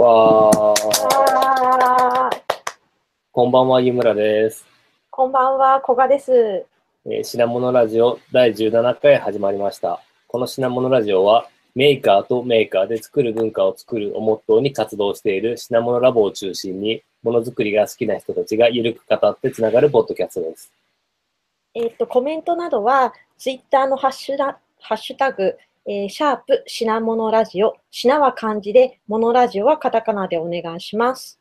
わー。こんばんは、湯村です。こんばんは、古賀です。えー品物ラジオ第17回始まりました。この品物ラジオは、メーカーとメーカーで作る文化を作るをモットーに活動している品物ラボを中心に、ものづくりが好きな人たちがゆるく語ってつながるポッドキャストです。えっ、と、コメントなどは、ツイッターのハッシュラハッシュタグ、えーシャープ品物ラジオ、品は漢字で、モノラジオはカタカナでお願いします。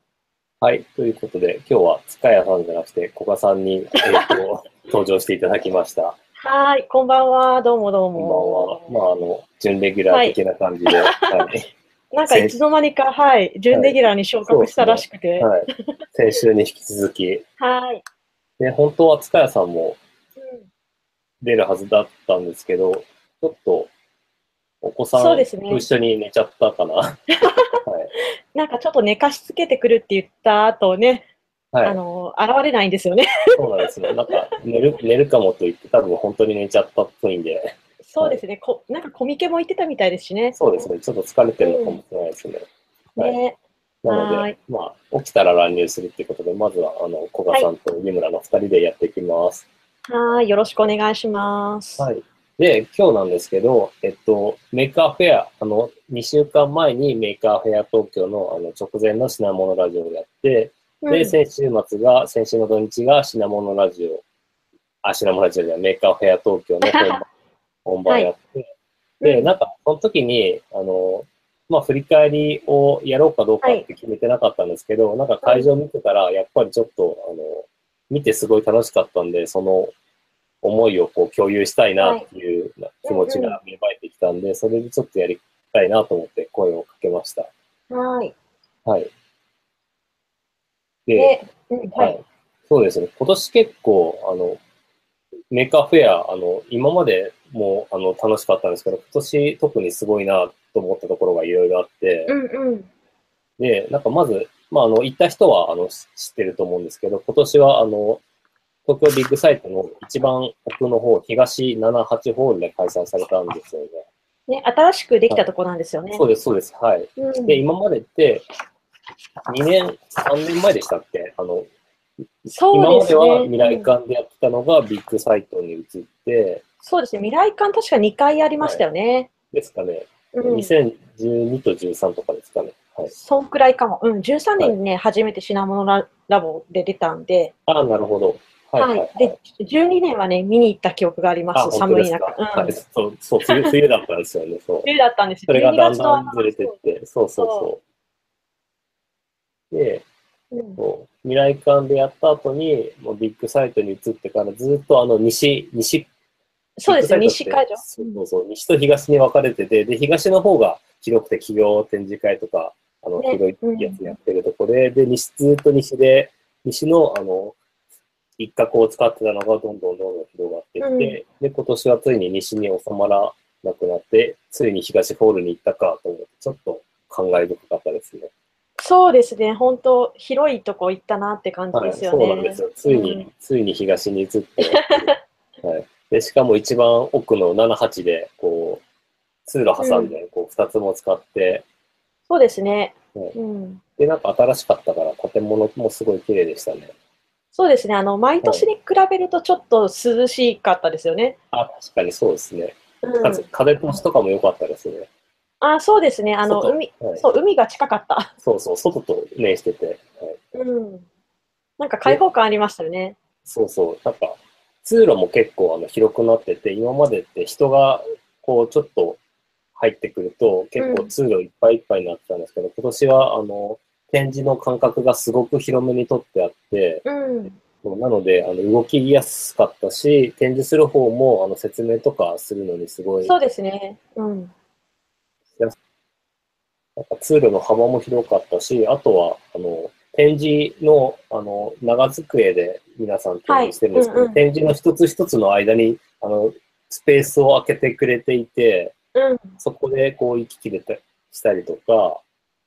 はい。ということで、今日は塚谷さんじゃなくて、古賀さんに、えーと 登場していただきました。はーい、こんばんは、どうもどうこんばんも。は。まあ、あの、準レギュラー的な感じで、はい なんかいつの間にか、はい、準レギュラーに昇格したらしくて。はい。先週に引き続き、はい。で、本当は塚谷さんもうん出るはずだったんですけど、ちょっと、お子さんね一緒に寝ちゃったかな。はい。なんかちょっと寝かしつけてくるって言った後ね、はい。あの、現れないんですよね。そうなんですね。なんか、寝る、寝るかもと言って、多分本当に寝ちゃったっぽいんで、そうですね。こなんかコミケも言ってたみたいですしね。そうですね。ちょっと疲れてるのかもしれないですね。はいね。なのはいで、まあ、起きたら乱入するっていうことで、まずは、あの、古賀さんと湯村の二人でやっていきます。はい、よろしくお願いします。はい。で、今日なんですけど、えっと、メーカーフェア、あの、2週間前にメーカーフェア東京のあの直前の品物ラジオをやって、で、うん。先週末が、先週の土日が品物ラジオ、あ、品物ラジオじゃメーカーフェア東京の本 番本番やって、で、うん。なんか、その時に、あの、まあ、振り返りをやろうかどうかって決めてなかったんですけど、なんか会場見てたら、やっぱりちょっと、あの、見てすごい楽しかったんで、その思いをこう共有したいなっていう気持ちが芽生えてきたんで、それでちょっとやりたいなと思って声をかけました。はい。はい。で、ははいい。そうですね。今年結構、あの、メーカーフェア、あの、今までもあの楽しかったんですけど、今年特にすごいなと思ったところがいろいろあって、うんうん。で、なんかまず、まあ、あの、行った人は、あの、知知ってると思うんですけど、今年は、あの、東京ビッグサイトの一番奥の方、東78ホールで開催されたんですよね。ね、新しくできたとこなんですよね。そうです、そうです。はい。うんで、今までって、2年、3年前でしたっけ？あの、そう今まですね。では未来うん館でやってたのがビッグサイトに移って、そうですね。未来館確か2回ありましたよね。ですかね、うん。2012と13とかですかね。はい。そんくらいかも。うん。13年にね、初めて品物ララボで出たんで、ああ、なるほど。はい。で、12年はね、見に行った記憶がありまあ、す。寒い中。うん。かはい、そう、そう、冬、冬だったんですよね、そう。冬だったんですそれがだん12月のだんずれてって、そうそうそう。で、うんそう未来館でやった後に、もうビッグサイトに移ってからずっとあの西、西、そうですよ、西会場。そうそう西と東に分かれてて、で、東の方が広くて企業展示会とか、あの、ね広いやつやってるとこで、で、西、ずっと西で、西の、あの、一角を使ってたのがどんどんどんどん広がっていって、で、今年はついに西に収まらなくなって、ついに東ホールに行ったかと思って、ちょっと感慨深かったですね。そうですね。本当広いとこ行ったなって感じはい、ですよね。そうなんですよ。ついに、うんついに東に移って、はい。で、しかも一番奥の7、8で、こう、通路挟んで、こう、二つも使って、そうですね。はいうん。で、なんか新しかったから、建物もすごい綺麗でしたね。そうですね。あの、毎年に比べるとちょっと涼しかったですよね。あ、確かにそうですね。うんかつ、風通しとかも良かったですね。あ、そうですね。あの、外海、はい、そう、海が近かった。そうそう、外と面してて、はい。うん。なんか開放感ありましたよね。そうそう、なんか、通路も結構あの広くなってて、今までって人が、こう、ちょっと入ってくると、結構通路いっぱいいっぱいになってたんですけど、今年は、あの、展示の間隔がすごく広めにとってあって、うん。なので、あの、動きやすかったし、展示する方も、あの、説明とかするのにすごい、そうですね。うん。なんか通路の幅も広かったし、あとは、あの、展示の、あの、長机で皆さん展示してるんですけど、はいうんうん展示の一つ一つの間に、あの、スペースを空けてくれていて、うん。そこでこう行き来れたしたりとか、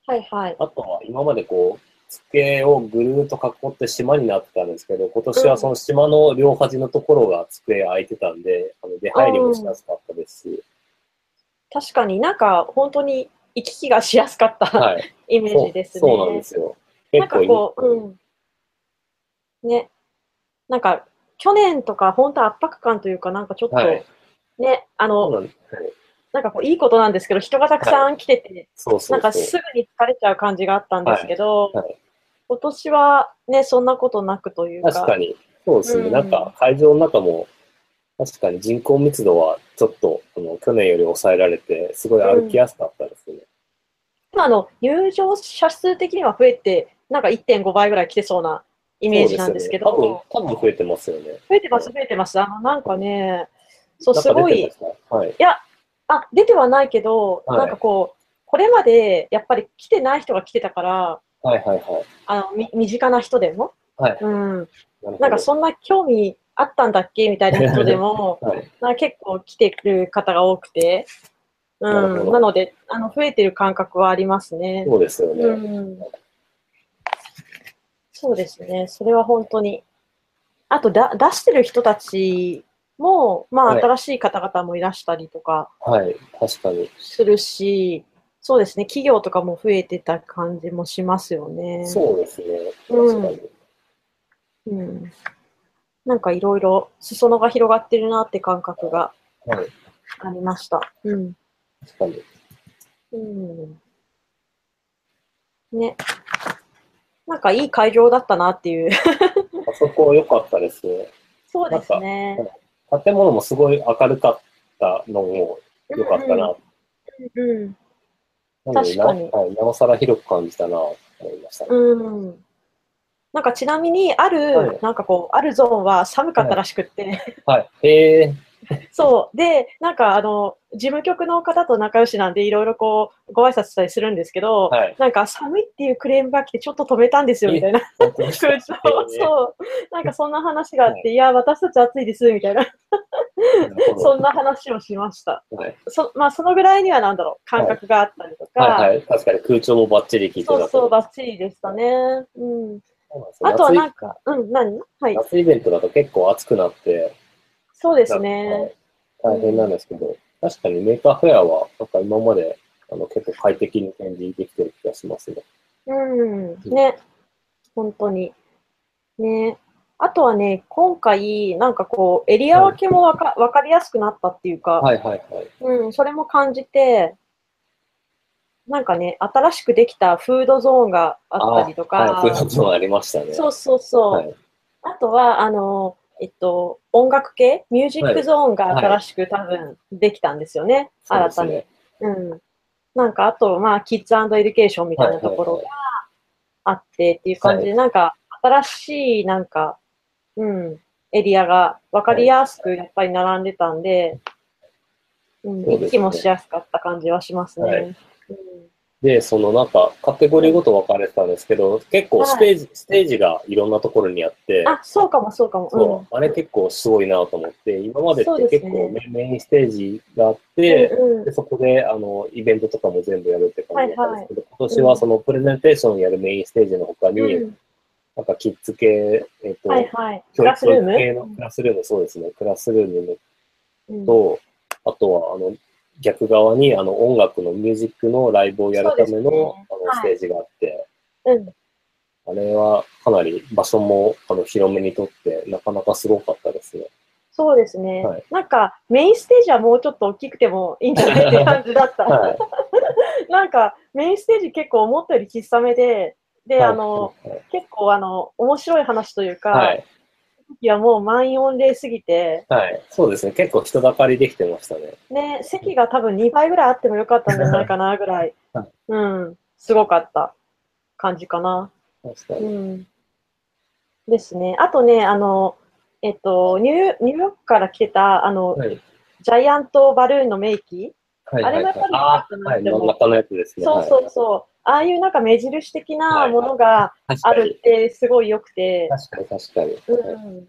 はいはい。あとは今までこう、机をぐるーっと囲って島になってたんですけど、今年はその島の両端のところが机空いてたんで、あの出入りもしやすかったですし、確かになんか本当に行き来がしやすかった、はい。イメージですね。そうそうなんですよ。なんかこう、うん。ね。なんか、去年とか、本当圧迫感というか、なんかちょっと、はいね、あの。はいなんかこう、いいことなんですけど、人がたくさん来てて。なんかすぐに疲れちゃう感じがあったんですけど、はいはい今年はね、そんなことなくというか。確かに。そうですね。うんなんか会場の中も、確かに人口密度はちょっと、あの、去年より抑えられて、すごい歩きやすかったですね。今あの、入場者数的には増えて、なんか1.5倍ぐらい来てそうなイメージなんですけど、ね多分、多分増えてますよね。増えてます、増えてます。あの、なんかね、そう、すごいはい。あ、出てはないけど、はいなんかこう、これまでやっぱり来てない人が来てたから、はいはいはい。あの、み身近な人でも、はいうん、なんかそんな興味あったんだっけ？みたいな人でも、はい。な結構来てる方が多くて、うん、なので、あの、増えてる感覚はありますね。そうですよね。うん、そうですね。それは本当に。あとだ、出してる人たちも、まあ、はい新しい方々もいらしたりとかはい。確かに。するし、そうですね。企業とかも増えてた感じもしますよね。そうですね。うん確かに。うん。なんかいろいろ裾野が広がってるなって感覚がはい。ありました。うん。確かに。うん。ね。なんかいい会場だったなっていう。あそこ良かったですね。そうですね。建物もすごい明るかったのも良かったな。うん。なのでな確かにはい、なおさら広く感じたなと思いましたね。うん。なんかちなみに、ある、はいなんかこう、あるゾーンは寒かったらしくって、はい。へえ そう。で、なんかあの、事務局の方と仲良しなんで、いろいろこう、ご挨拶したりするんですけど、はい。なんか寒いっていうクレームが来てちょっと止めたんですよ、みたいな本当ですか空調。そう。なんかそんな話があって、いや、私たち暑いです、みたいな、そんな話をしました。はいそまあ、そのぐらいにはなんだろう、感覚があったりとか、はいはい。確かに空調もバッチリ効いてたそうそう、とバッチリでしたね。うん。あとはなん夏か、うん、何？はい。夏イベントだと結構暑くなって、そうですね。か大変なんですけど、確かにメーカーフェアは、なんか今まであの結構快適に展示できてる気がしますね。うん。ね。本当に。ね。あとはね、今回、なんかこう、エリア分けもわか,、わかりやすくなったっていうか、はいはいはい。うん、それも感じて、なんかね、新しくできたフードゾーンがあったりとか、はい、そういうこともありましたね。そうそうそう。はい。あとは、あの、えっと、音楽系、ミュージックゾーンが新しく多分できたんですよね、新たに。そうん。なんか、あと、まあ、キッズエデュケーションみたいなところがあってっていう感じで、なんか、新しい、なんか、うん、エリアが分かりやすくやっぱり並んでたんで、うん、そうですね。行きもしやすかった感じはしますね。で、そのなんか、カテゴリーごと分かれてたんですけど、結構ステージ、ステージがいろんなところにあって、あ、そうかもそうかも。そう、あれ結構すごいなと思って、今までって結構メ,、メインステージがあって、うんうん。でそこであのイベントとかも全部やるって感じだったんですけど、今年うん。はそのプレゼンテーションやるメインステージの他に、うん。なんかキッズ系、えっ、と、はいはい。ク教育系のクラスルーム、そうですね、クラスルームうん。と、あとはあの逆側にあの音楽のミュージックのライブをやるための,、ねあのはいステージがあって、うん。あれはかなり場所もあの広めにとって、なかなかすごかったですね。そうですね、はいなんか、メインステージはもうちょっと大きくてもいいんじゃないって感じだった。はい。なんか、メインステージ結構思ったより小さめで、で、あの、はい、結構あの、面白い話というか、はい。いやもう満員御礼すぎて、はい。そうですね。結構人だかりできてましたね。ね、席が多分2倍ぐらいあってもよかったんじゃないかなぐらいはい、うん、すごかった感じかな。確かに。うん。ですね。あとね、あの、えっと、ニューニューヨークから来てた、あの、はい。ジャイアントバルーンのメイキはい。あれもやっぱり良かあったなはい。でも真ん中のやつですね。そうそうそう。ああいうなんか目印的なものがあるっ。てすごい良くて、確かに、確かに。うん。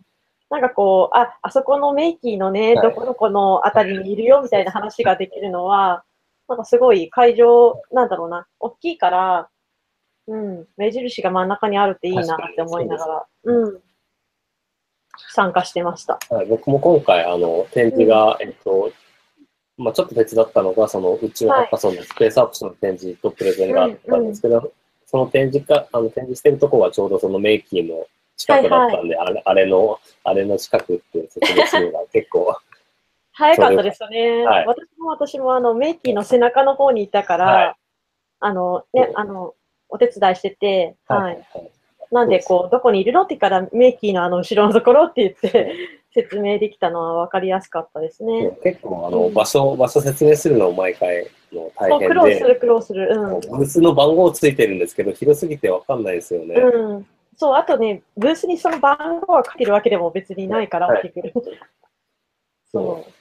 なんかこう、あ、あそこのメイキーのね、はい。どこどこのあたりにいるよみたいな話ができるのは、なんかすごい会場、なんだろうな、大きいから、うん、目印が真ん中にあるっていいなって思いながら、うん、参加してました。はい、僕も今回、あの、展示が、えっと、まあ、ちょっと手伝ったのが、その宇宙ハッカソンのスペースアップスの展示とプレゼンがあったんですけど、その展示か、あの展示してるとこはちょうどそのメイキーの近くだったんで、あれあれの、あれの近くって説明するのが結構、早かったですよね。はい。私も私もあの、メイキーの背中の方にいたから、はい。あの、ね、あの、お手伝いしてて、はい。はい。なんで、こう、どこにいるのって言ったら、メイキーのあの、後ろのところって言って、説明できたのは分かりやすかったですね。結構、あの、場所、場所説明するのを毎回の大変で、苦労する、苦労する。うん。ブースの番号ついてるんですけど、広すぎてわかんないですよね。うん。そう、あとね、ブースにその番号が書けるわけでも別にないから。そそう。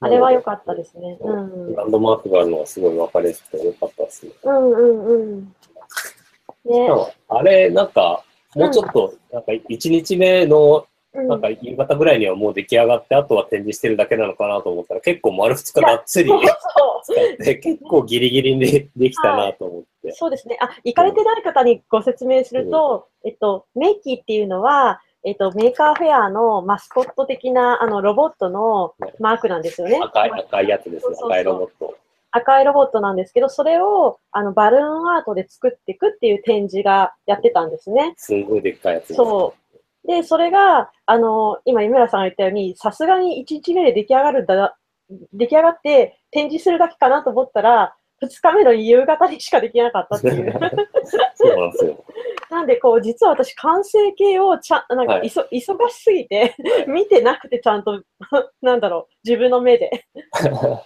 あれは良かったですね。うん。うんランドマークがあるのがすごいわかりやすくて良かったですね。うんうん。ね。しかもあれ、なんか、もうちょっと、なんか、1日目の、うんなんか、夕方ぐらいにはもう出来上がって、あとは展示してるだけなのかなと思ったら、結構丸2日がっつり使って、結構ギリギリにできたなと思って。そうですね。あ、行かれてない方にご説明すると、えっと、メイキーっていうのは、えっと、メーカーフェアのマスコット的な、あの、ロボットのマークなんですよね。赤い、赤いやつですね赤いロボット。赤いロボットなんですけど、それを、あの、バルーンアートで作っていくっていう展示がやってたんですね。すんごいでっかいやつです。そう。で、それが、あの、今、井村さんが言ったように、さすがに1日目で出来上がるんだ、出来上がって展示するだけかなと思ったら、2日目の夕方にしかできなかったっていう。そうなんですよ。なんで、こう、実は私、完成形をちゃん、なんか、はい忙しすぎて、見てなくて、ちゃんと、なんだろう、自分の目で。僕も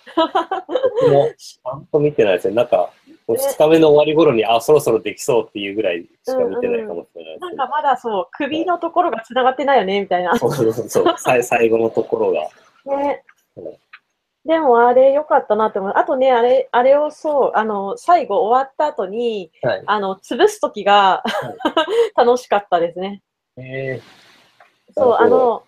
ちゃんと見てないですね。なんか、2日目の終わり頃に、あ、そろそろできそうっていうぐらいしか見てないかもしれないですねなんか、まだそう、首のところが繋がってないよね、みたいな。そうそうそうさい 最後のところが。ねうん。でも、あれ良かったなって思う。あとね、あれ、あれをそう、あの、最後終わった後に、はい。あの、潰すときが 楽しかったですね。えそう、あの、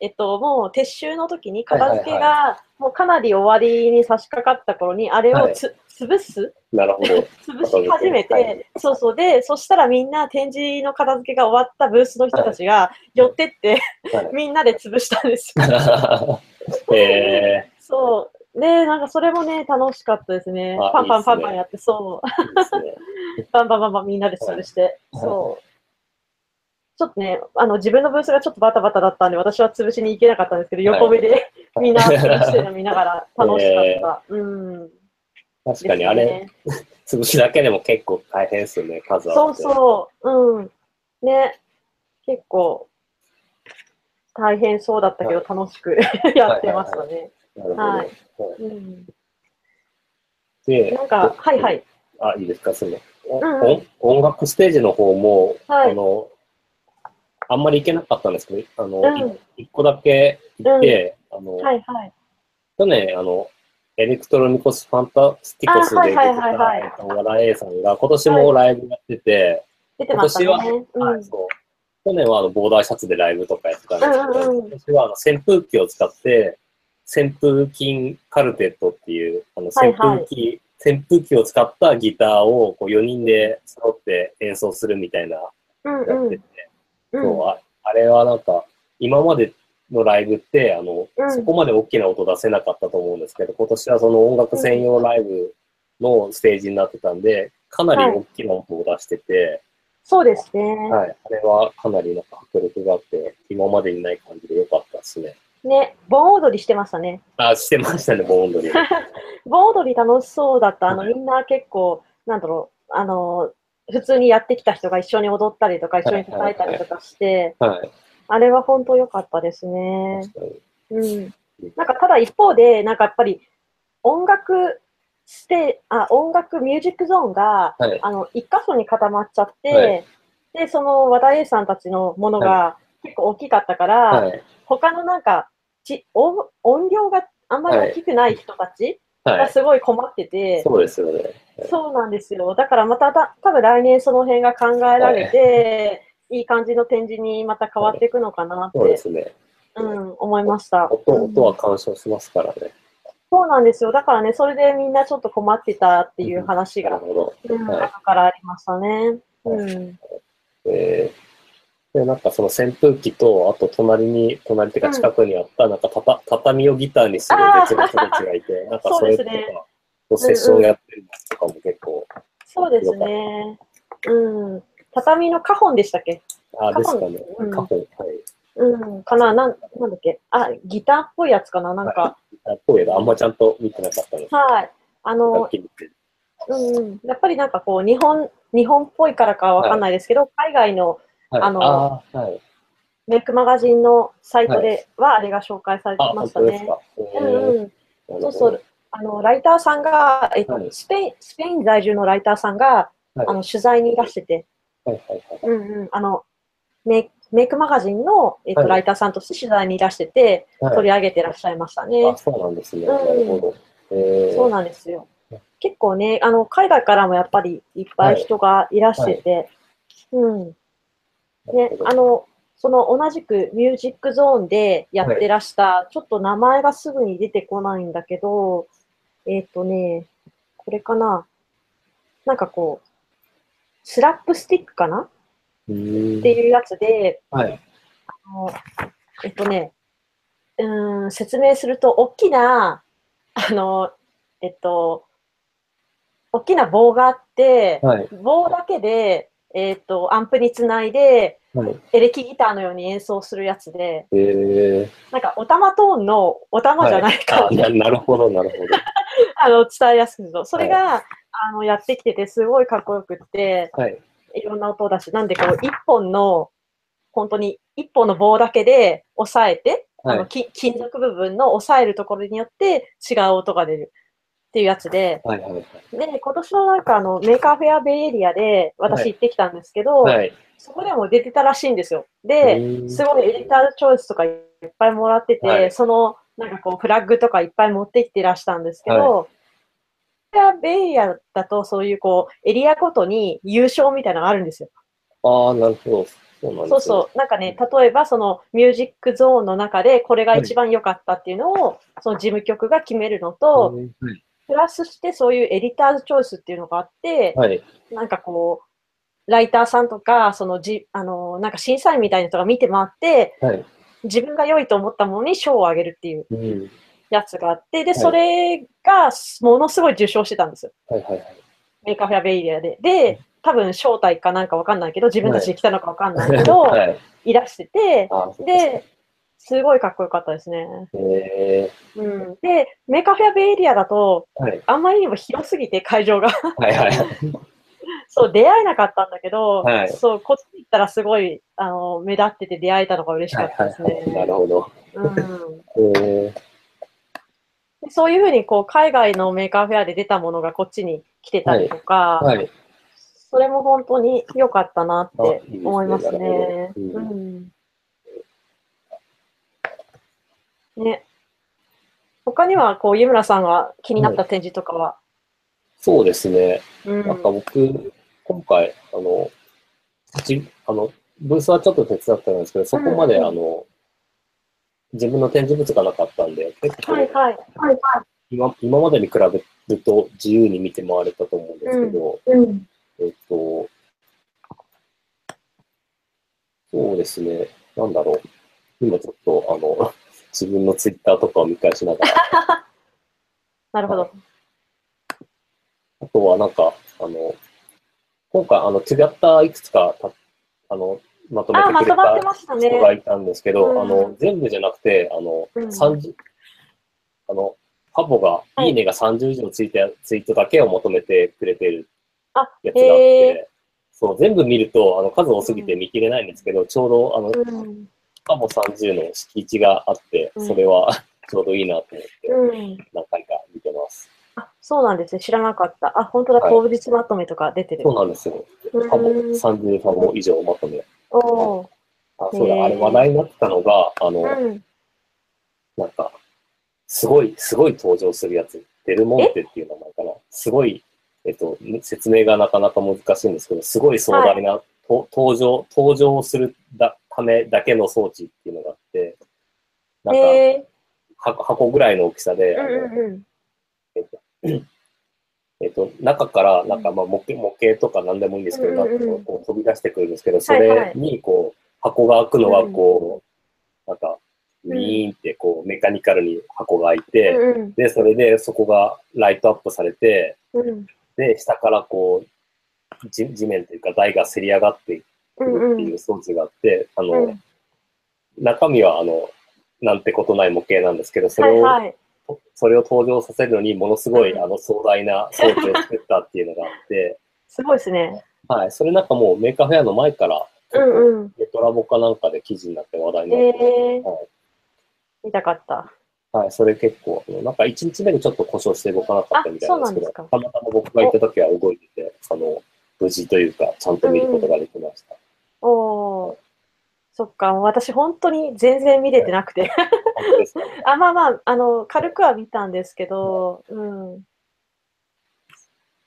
えっと、もう撤収の時に片付けはいが、もうかなり終わりに差し掛かった頃に、あれをつ、潰す？ー、なるほど。潰し始めて、はいそうそう。で、そしたらみんな展示の片付けが終わったブースの人たちが寄ってって、はいみんなで潰したんですよ。えそう。で、なんかそれもね、楽しかったですねあ。パンパンパンパンやって、そう。ー、いいね。バンバンバンバンみんなで潰して、はいそう。ちょっとね、あの、自分のブースがちょっとバタバタだったんで、私は潰しに行けなかったんですけど、横目で みんな潰してるの見ながら楽しかった。うん。確かにあれ、ね潰しだけでも結構大変ですよね、数あそう。そう。うん。ね。結構、大変そうだったけど、楽しく やってましたね。なるほど。はい。で、なんか、はいはい。あ、いいですか、すみません音楽ステージの方も、はいあの、あんまり行けなかったんですけど、あの、うん個だけ行って、あの、はいはい。去年、あの、エレクトロニコス・ファンタスティコスで出てた、えっと和田 A さんが、今年もライブやってて、出てました今ね。うんはい、そう。去年はあのボーダーシャツでライブとかやってたんですけど、うんうんうん今年はあの扇風機を使って、扇風機カルテットっていう、あのはい扇風機、扇風機を使ったギターをこう4人で揃って演奏するみたいなうんやってて、うん。そうああれはなんか、今までのライブって、あの、うんそこまで大きな音出せなかったと思うんですけど、今年はその音楽専用ライブのステージになってたんで、かなり大きな音を出してて、そうですね。はい、あれはかなりなんか迫力があって、今までにない感じで良かったですね。ね、盆踊りしてましたね。あ、してましたね、盆踊り。盆踊り楽しそうだった。あの、はいみんな結構、なんだろう、あの、普通にやってきた人が一緒に踊ったりとか、一緒に叩いたりとかして、はい。あれは本当良かったですね。うん。なんか、ただ一方で、なんかやっぱり、音楽ステあ、音楽ミュージックゾーンが、はい。あの、一箇所に固まっちゃって、はいで、その和田 A さんたちのものが結構大きかったから、はい。他のなんかち音、音量があんまり大きくない人たちはい。がすごい困ってて、そうですよね。そうなんですよ。だからまたた多分来年その辺が考えられて、い、い感じの展示にまた変わっていくのかなって、そうですね。うん、思いました。音、音は干渉しますからね。そうなんですよ。だからね、それでみんなちょっと困ってたっていう話が、なるほど。うん、はい後からありましたね。うん。えで、なんかその扇風機と、あと隣に、隣っていうか近くにあった、なんかたた畳をギターにする別の人たちがいて、なんかそれとか、セッションやってるのとかも結構。そうですね。うん。畳のカホンでしたっけ？あ、ですかね。うんカホン。はい。うん、かな？なん、なんだっけ？あ、ギターっぽいやつかな？なんか。あっぽいあんまちゃんと見てなかったです。はい。あのうんうん。やっぱりなんかこう、日本、日本っぽいからかわかんないですけど、海外のはい、あのはい。メイクマガジンのサイトではあれが紹介されてあ、ましたね。そうそう。あの、ライターさんが、えっと、はいスペイン、スペイン在住のライターさんが、はいあの、取材にいらしてて、はいはいはい。うんうん。あの、メイメイクマガジンの、えっとはいライターさんとして取材にいらしてて、はい取り上げてらっしゃいましたね。あ、そうなんですね。うんなるほど。えーそうなんですよ。結構ね、あの、海外からもやっぱりいっぱい人がいらしてて、うん。ね、あの、その同じくミュージックゾーンでやってらした、ちょっと名前がすぐに出てこないんだけど、えっ、とね、これかな。なんかこう、スラップスティックかな？っていうやつで、はい。あのえっとね、うーん、説明すると、大きな、あの、えっと、大きな棒があって、はい。棒だけで、えっと、アンプにつないで、はい。エレキギターのように演奏するやつで、えー、なんか、オタマトーンのおたまじゃないか、あな、なるほど、なるほど。あの、伝えやすくと。それが、あの、やってきてて、すごいかっこよくって、はい。いろんな音だし、なんでこう、一本の、本当に一本の棒だけで押さえて、あのはい。き金属部分の押さえるところによって違う音が出るっていうやつで、はい。はい。で、今年のなんかあの、メーカーフェアベイエリアで私行ってきたんですけど、はい。そこでも出てたらしいんですよ。うで、すごいエディターチョイスとかいっぱいもらってて、はいその、なんかこう、フラッグとかいっぱい持ってきてらしたんですけど、フェアベイエリアだとそういうこう、エリアごとに優勝みたいなのがあるんですよ。ああ、なるほど。そうそうそう。なんかね、例えばそのミュージックゾーンの中でこれが一番良かったっていうのを、その事務局が決めるのと、うんプラスしてそういうエディターズチョイスっていうのがあって、はい。なんかこう、ライターさんとか、そのじ、あの、なんか審査員みたいな人が見て回って、はい。自分が良いと思ったものに賞をあげるっていううん。やつがあって、で、いそれがものすごい受賞してたんですよ。はいはいはい。メーカーフェアベイエリアで。で、多分招待かなんかわかんないけど、自分たちで来たのかわかんないけど、はい。いらしてて、で、すごいかっこよかったですね。えうん。で、メーカーフェアベイエリアだと、ー、はい。あんまりにも広すぎて会場が、はいはいはい。そう、出会えなかったんだけど、はいそう、こっち行ったらすごい、あの、目立ってて出会えたのが嬉しかったですね。なるほど。うん。えー、でそういうふうに、こう、海外のメーカーフェアで出たものがこっちに来てたりとか、はい。それも本当に良かったなってあいいですね思いますね。ほどううん。ね。他には、こう、湯村さんが気になった展示とかは、そうですね。うん。なんか僕、今回、あの、じあの、ブースはちょっと手伝ったんですけど、そこまで、うんあの、自分の展示物がなかったんで、結構、はいはい。はい今今までに比べると自由に見て回れたと思うんですけど、うん。えっと、そうですね、なんだろう。今ちょっと、あの、自分のツイッターとかを見返しながら、なるほど。あとはなんか、あの、今回、あの、違ったいくつかた、あの、まとめあ、てくれた。人がいたんですけど、うんあの、全部じゃなくて、あの、うん30、あの、パボが、はいいいねが30以上ついたツイートだけをまとめてくれてるあ、やつがあっへて、そう、全部見ると、あの、数多すぎて見切れないんですけど、ちょうど、あの、うん。パボ30の敷地があって、うんそれは ちょうどいいなと思って、うん。何回か見てます。あ、そうなんですね。知らなかった。あ、本当だ。はい当日まとめとか出てる。そうなんですよ。うんパボ、30パボ以上まとめ。おーあ、そうだ、あれ話題になってたのが、あの、うん。なんか、すごい、すごい登場するやつ。デルモンテっていう名前かな。すごい、えっと、説明がなかなか難しいんですけど、すごい壮大な、と登場、登場するだためだけの装置っていうのがあって、なんか、箱ぐらいの大きさで、ー。あのうんうんうん。えっと、中から、なんか、まあ、模型、模型とか何でもいいんですけど、なんかこう飛び出してくるんですけど、それに、こう、箱が開くのはこう、なんか、ウィーンってこうメカニカルに箱が開いて、で、それでそこがライトアップされて、うん。で、下からこう、地地面というか台がせり上がってくるっていう装置があって、あの、うん。中身はあの、なんてことない模型なんですけど、それを。それを登場させるのにものすごい、うんあの壮大な装置を作ったっていうのがあって、すごいですね。はい、それなんかもうメーカーフェアの前から、うんうん。ねとらぼかなんかで記事になって話題になってて、えーはい見たかった。はい、それ結構、なんか1日目でちょっと故障して動かなかったみたいなんですけど、たまたま僕が行った時は動いてて、あの、無事というか、ちゃんと見ることができました。おー。そっか、私本当に全然見れてなくて。本当ですか？あ、まあまあ、あの、軽くは見たんですけど、うん。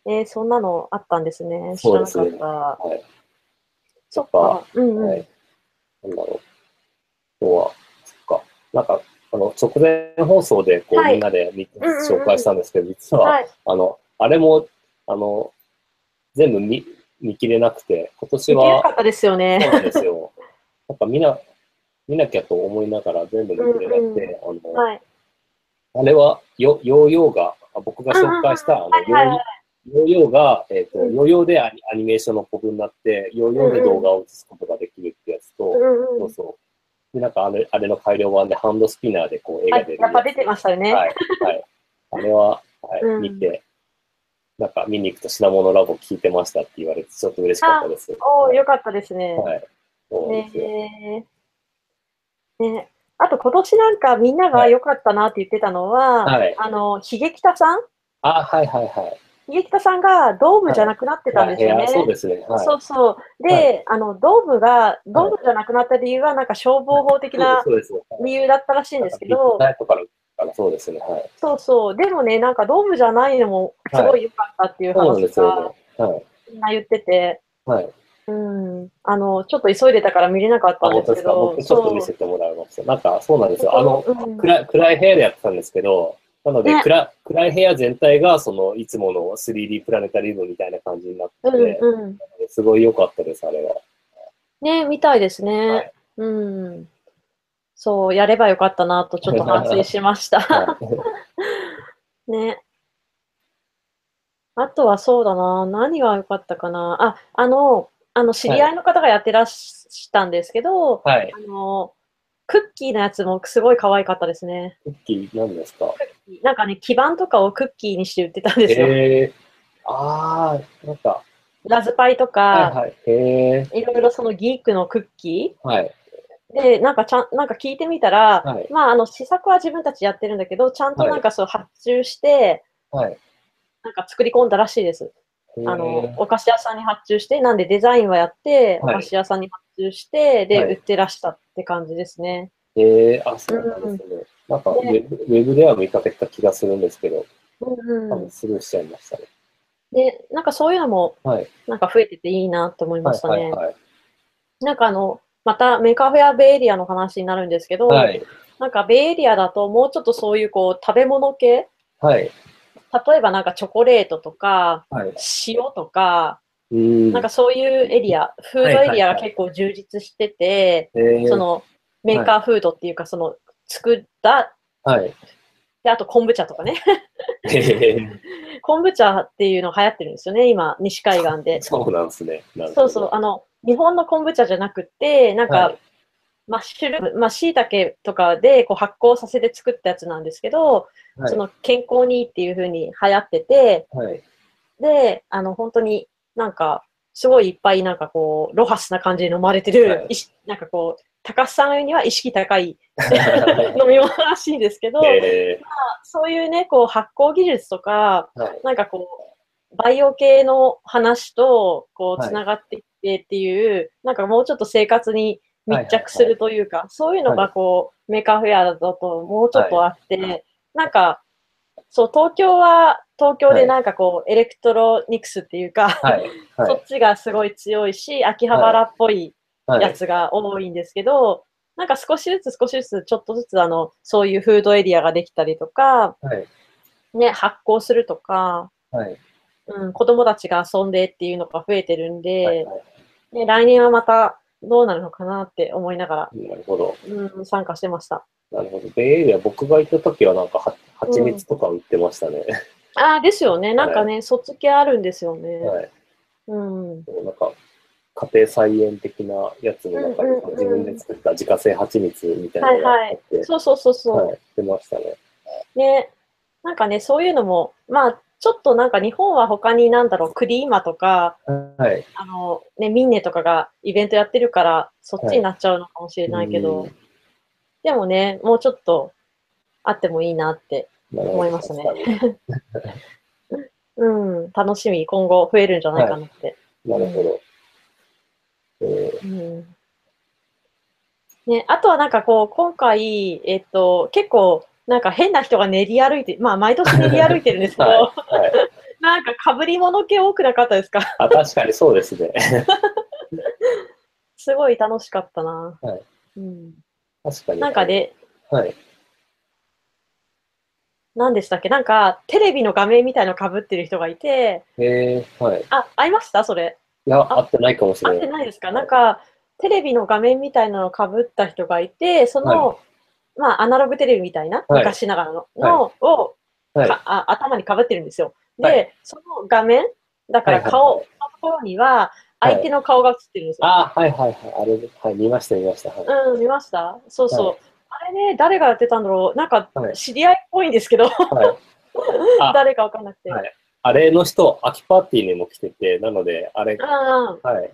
えーそんなのあったんですね。知らなかそうですった。はい。そっか。うんうん。はい。なんだろう。今日は、そっか。なんか、あの、直前放送で、こう、はいみんなで紹介したんですけど、実は、はい。あの、あれも、あの、全部見、見切れなくて、今年は見てなか、ったですよそうね。なんですよ。なんか見な、見なきゃと思いながら全部見切れなくて、あの、はい。あれは、ヨヨーヨーが、あ僕が紹介した、あの、ヨはいはいはいーヨーヨーが、えっ、と、うんヨーヨーでアニアニメーションのポブになって、ヨーヨーで動画を映すことができるってやつと、うんうん。そうそう。で、なんかあれ、あれの改良版でハンドスピナーでこう絵はい、が出るやっぱ出てましたよね。はい。はい。あれは、はい、うん見て、なんか見に行くと品物ラボ聞いてましたって言われて、ちょっと嬉しかったです。おー、よかったですね。はい。そうですよ。ねえ。ねあと今年なんかみんなが良かったなって言ってたのは、はいあの、ひげきたさん？あ、はいはいはい。ひげきたさんがドームじゃなくなってたんですよね。はいそうですね。はい。そうそう。で、はあの、ドームが、ドームじゃなくなった理由は、なんか消防法的な理由だったらしいんですけど、そうですね。はい。そうそう。でもね、なんかドームじゃないのもすごい良かったっていう話がね。はい。みんな言ってて、はい。うん。あの、ちょっと急いでたから見れなかっあ、たんで本当ですか。すけど、僕ちょっと見せてもらいました。なんか、そうなんですよ。あの、うん暗い暗い部屋でやってたんですけど、なので、ね暗暗い部屋全体が、その、いつもの 3D プラネタリウムみたいな感じになってうんて、うん。すごい良かったです、あれは。ね、みたいですね。はいうん。そう、やればよかったなとちょっと反省しました。はい ね。あとはそうだな。何が良かったかな。あ、あの、あの、知り合いの方がやってらっしたんですけど、はい。あの、クッキーのやつもすごい可愛かったですね。クッキー何ですか？なんかね、基板とかをクッキーにして売ってたんですよ。へえああ、なんか、ラズパイとはいか、はい。へえいろいろそのギークのクッキはい。ーで、なんかちゃん、なんか聞いてみたら、はい。まあ、あの、試作は自分たちやってるんだけど、ちゃんとなんかそう発注して、はい。なんか作り込んだらしいです。あの、お菓子屋さんに発注して、なんでデザインはやって、おはい菓子屋さんに発注して、で、はい売ってらしたって感じですね。へえあ、そうなんですね。なんかウねェブ、ウェブでは見かけた気がするんですけど、うんうん多分。スルーしちゃいましたね。で、なんかそういうのも、はい。なんか増えてていいなと思いまはいしたね。なんかあの、またメカフェアベイエリアの話になるんですけど、はい。なんかベイエリアだともうちょっとそういうこう食べ物系、はい。例えばなんかチョコレートとか、はい。塩とか。なんかそういうエリア、フードエリアが結構充実してて、そのメーカーフードっていうか、その作った、はい。で、あと昆布茶とかね。昆布茶っていうのが流行ってるんですよね、今、西海岸で。そうなんですね。そうそう、あの、日本の昆布茶じゃなくて、なんか、はいマッシュルーム、まあ、椎茸とかでこう発酵させて作ったやつなんですけど、はいその健康にいいっていう風に流行ってて、はい。で、あの、本当になんか、すごいいっぱいなんかこう、ロハスな感じで飲まれてる、はいなんかこう、高須さんには意識高い 飲み物らしいんですけど、へそういうね、こう発酵技術とか。なんかこう、バイオ系の話と、こう、はいつながっていってっていう、なんかもうちょっと生活に密着するというか、そういうのがこう、メーカーフェアだともうちょっとあって、なんか、そう、東京は、東京でなんかこう、エレクトロニクスっていうか、そっちがすごい強いし、秋葉原っぽい。やつが多いんですけど、なんか少しずつ少しずつ、ちょっとずつあの、そういうフードエリアができたりとか、はい。ね、発酵するとか、はい。うん、子供たちが遊んでっていうのが増えてるんで、は来年はまたどうなるのかなって思いながら、なるほど。うん、参加してました。なるほど。ベイエリア、僕が行った時はなんかは、蜂蜜とか売ってましたね。ああ、ですよね。なんかね、そっち系あるんですよね。はい。うん。なんか、家庭菜園的なやつの中に、うんうんうん自分で作った自家製蜂蜜みたいなのがあって、そうそうそうそう。はい、出ましたね。ね、なんかね、そういうのも、まあ、ちょっとなんか日本は他になんだろう、クリーマとか、はい。あの、ね、ミンネとかがイベントやってるから、そっちになっちゃうのかもしれないけど、うんでもね、もうちょっとあってもいいなって思いますね。うん、楽しみ、今後増えるんじゃないかなって。なるほど。えー。うん。ね、あとはなんかこう、今回、えっと、結構、なんか変な人が練り歩いて、まあ毎年練り歩いてるんですけど、は いはい。なんか被り物系多くなかったですか？あ、確かにそうですね。すごい楽しかったな。はいうん、確かに。なんかね、はい。何でしたっけ？なんか、テレビの画面みたいの被ってる人がいて、えー、はい。あ、会いました？それ。いや、合ってないかもしれない。会ってないですか？なんか、テレビの画面みたいなのを被った人がいて、その、まあ、アナログテレビみたいな、はい昔ながらの、のを、はい。かあ頭に被ってるんですよ。で、はいその画面、だから顔のところには、相手の顔が映ってるんですよ。あ、はいはいはい。あれ、はい、見ました見ました。はい。うん、見ました？そうそう。はいあれね、誰がやってたんだろう？なんかはい、知り合いっぽいんですけど、誰かわかんなくて。はいあれの人、秋パーティーにも来てて、なので、あれ、はい。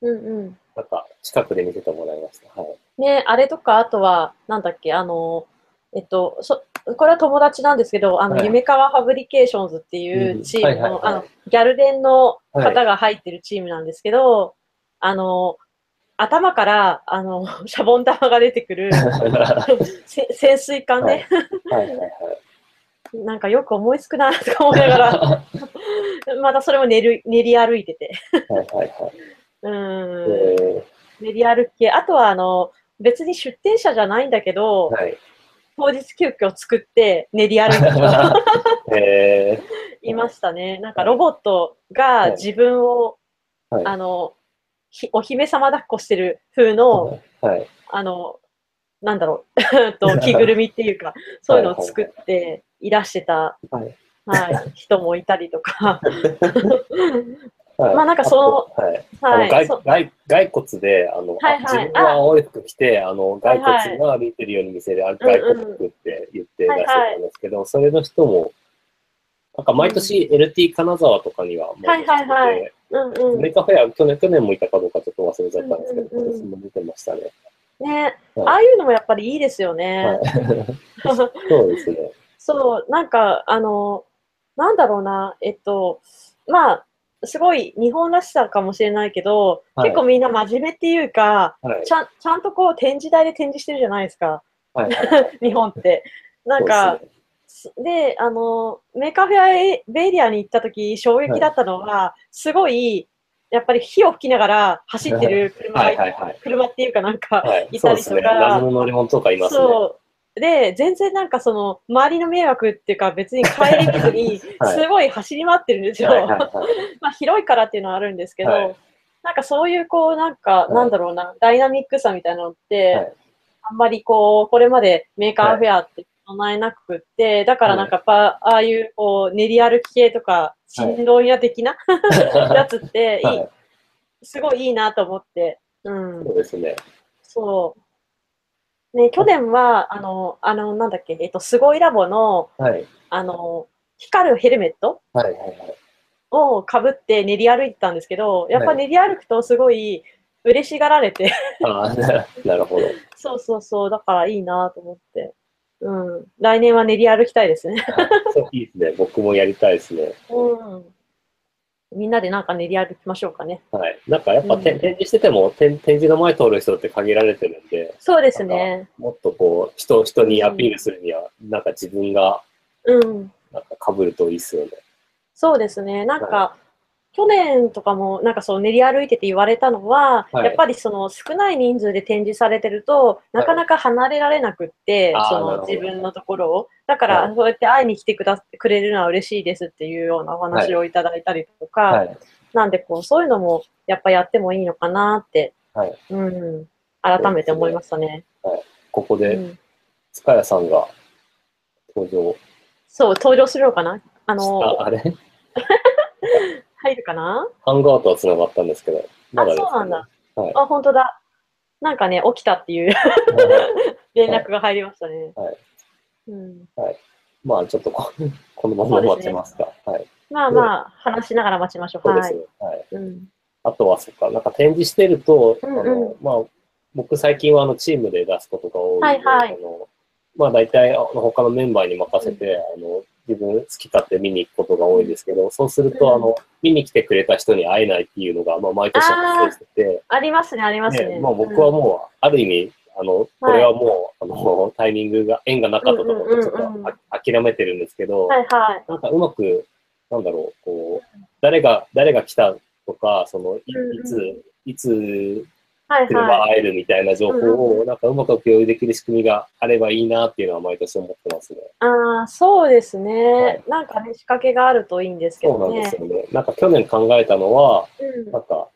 うんうん。なんか、近くで見せてもらいました。はい。ね、あれとか、あとは、なんだっけ、あの、えっと、そ、これは友達なんですけど、あの、はい夢川ファブリケーションズっていうチームの、あの、ギャル電の方が入ってるチームなんですけど、あの、頭から、あの、シャボン玉が出てくる、せ潜水艦ね、はいはいはい。なんかよく思いつくな、とか思いながら、はまたそれも練り練り歩いてて。いはいはい。うーん。え練り歩き系。あとは、あの、別に出店者じゃないんだけど、ー、はい。当日急遽作って練り歩いた人え いましたね。なんかロボットが自分を、はいあの、ひお姫様抱っこしてる風ー、の、はい。あの、なんだろう、と着ぐるみっていうか、そういうのを作っていらしてた、はい。はい、人もいたりとか、はい、まあなんかそのはい。はい、あの骸骨で、あの、はいはいあ自分は青い服着て、あの、骸骨が歩いてるように見せる、あ骸骨服って言って出してたんですけど、それの人も、なんか毎年 LT 金沢とかには、はいはいはいてうんうん。アメリカフェア、去年、去年もいたかどうかちょっと忘れちゃったんですけど、うんうんうん今年も出てましたね。ね、はいああいうのもやっぱりいいですよね。はい。そうですね。そう、なんか、あの、なんだろうな、えっと、まあ、すごい日本らしさかもしれないけど、はい結構みんな真面目っていうか、はい。ちゃん、ちゃんとこう展示台で展示してるじゃないですか、はいはいはい。日本って。なんか、で、あの、メーカーフェアベイエリアに行った時、衝撃だったのは、すごい、やっぱり火を吹きながら走ってる車がはいはいはい。車っていうかなんか、はい、いそうですね。たりとか謎の乗り物とかいますね。そう。で、全然なんかその、周りの迷惑っていうか別に顧みずに、はい。すごい走り回ってるんですよ。まあ広いからっていうのはあるんですけど、はい。なんかそういうこう、なんか、い。なんだろうな、ダイナミックさみたいなのって、はい。あんまりこう、これまでメーカーフェアって備えなくって、だからなんかやっぱ、ああいうこう、練り歩き系とか、チンドン屋的な、やつっていい。すごいいいなと思って、うん。そうですね。そう。ね、去年は、あの、あの、なんだっけ、えっと、すごいラボの、はい。あの、光るヘルメットはいはいはい。をかぶって練り歩いてたんですけど、やっぱはい練り歩くとすごい嬉しがられて、ああ、ななるほど。そうそうそう、だからいいなと思って。うん。来年は練り歩きたいですね。はいそういいですね。僕もやりたいですね。うん。みんなでなんか練り歩きましょうかね。はい。なんかやっぱ、うんて展示してても展、展示の前通る人って限られてるんで、そうですね。もっとこう、人、人にアピールするには、なんか自分が、うん。なんか被るといいっすよね。そうですね。なんか、は去年とかも、なんかそう練り歩いてて言われたのは、はいやっぱりその少ない人数で展示されてると、なかなか離れられなくって、あーその自分のところを。だから、はいそうやって会いに来てくだくれるのは嬉しいですっていうようなお話をいただいたりとか、はい。なんでこう、そういうのもやっぱやってもいいのかなってはい。うん。改めて思いましたね。ここで、うん、塚谷さんが登場そう、登場するのかなあしの、た、あれ？入るかな？ハングアウトは繋がったんですけど、まだですあ、そうなんだ。はいあ、本当だ。なんかね、起きたっていう 連絡が入りましたね。はいうん、まあ、ちょっとこ このまま待ちますか。はい。まあまあ、話しながら待ちましょう。はいそうですね。。はい。うん、あとは、そっか、なんか展示してると、うんうんあの、まあ、僕最近はあのチームで出すことが多いので、はいはいあのまあ大体他のメンバーに任せて、あの、自分好き勝手見に行くことが多いですけど、そうすると、うん。あの、見に来てくれた人に会えないっていうのが、まあ毎年発生してて、ありますね、ありますね。ね、まあ僕はもう、ある意味、あの、これはもう、あの、タイミングが、縁がなかったと思って、ちょっとあ諦めてるんですけど、はいはい。なんかうまく、なんだろう、こう、誰が、誰が来たとか、その、いつ、いつはいはい。会えるみたいな情報うんを、なんかうまく共有できる仕組みがあればいいなっていうのは毎年思ってますね。ああ、そうですね、はいなんかね、仕掛けがあるといいんですけそうどね。なんですよね。なんか去年考えたのは、うんなんか、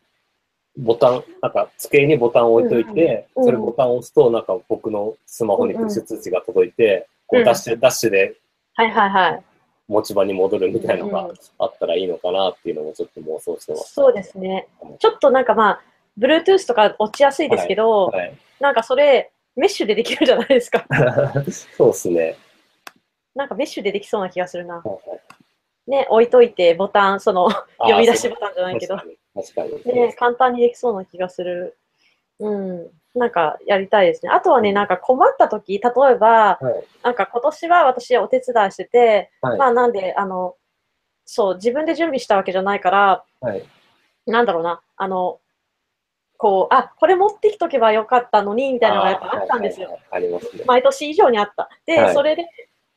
ボタン、なんか机にボタンを置いといて、うんうんそれボタンを押すと、なんか僕のスマホにプッシュ通知が届いて、こうんうダッシュ、ダッシュではいはいはい。持ち場に戻るみたいなのがうんあったらいいのかなっていうのもちょっと妄想してます。そうですね。ちょっとなんかまあ、Bluetooth とか落ちやすいですけど、はい。なんかそれ、メッシュでできるじゃないですか。そうですね。なんかメッシュでできそうな気がするな。はいはいね、置いといて、ボタン、その、呼び出しボタンじゃないけど、確かに。確かに。ね、簡単にできそうな気がする。うん。なんかやりたいですね。あとはね、なんか困った時、例えば、はい。なんか今年は私お手伝いしてて、はいまあなんで、あの、そう、自分で準備したわけじゃないから、はい。なんだろうな、あの、こう、あ、これ持ってきとけばよかったのに、みたいなのがやっぱあったんですよ。ありますね。毎年以上にあった。で、はいそれで、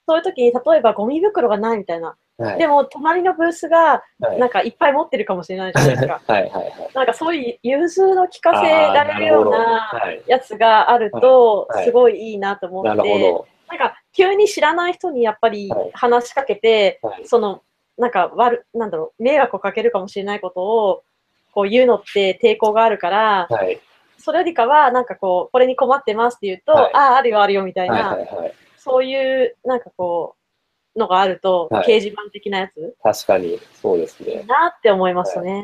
そういう時に、例えばゴミ袋がないみたいな。はい。でも、隣のブースが、はいなんかいっぱい持ってるかもしれないじゃないですか。はいはいはい。なんかそういう融通の聞かせられるようなはい。やつがあるとすごいいいなと思なって、るほなんか急に知らない人にやっぱりはい話しかけて。その、なんか悪、なんだろう、迷惑をかけるかもしれないことを、こう言うのって抵抗があるから、はい。それよりかは、なんかこう、これに困ってますって言うと、はいああ、あるよ、あるよ、みたいな、はいはいはい。そういう、なんかこう、のがあると、はい掲示板的なやつ、確かに、そうですいいね。なって思いますね。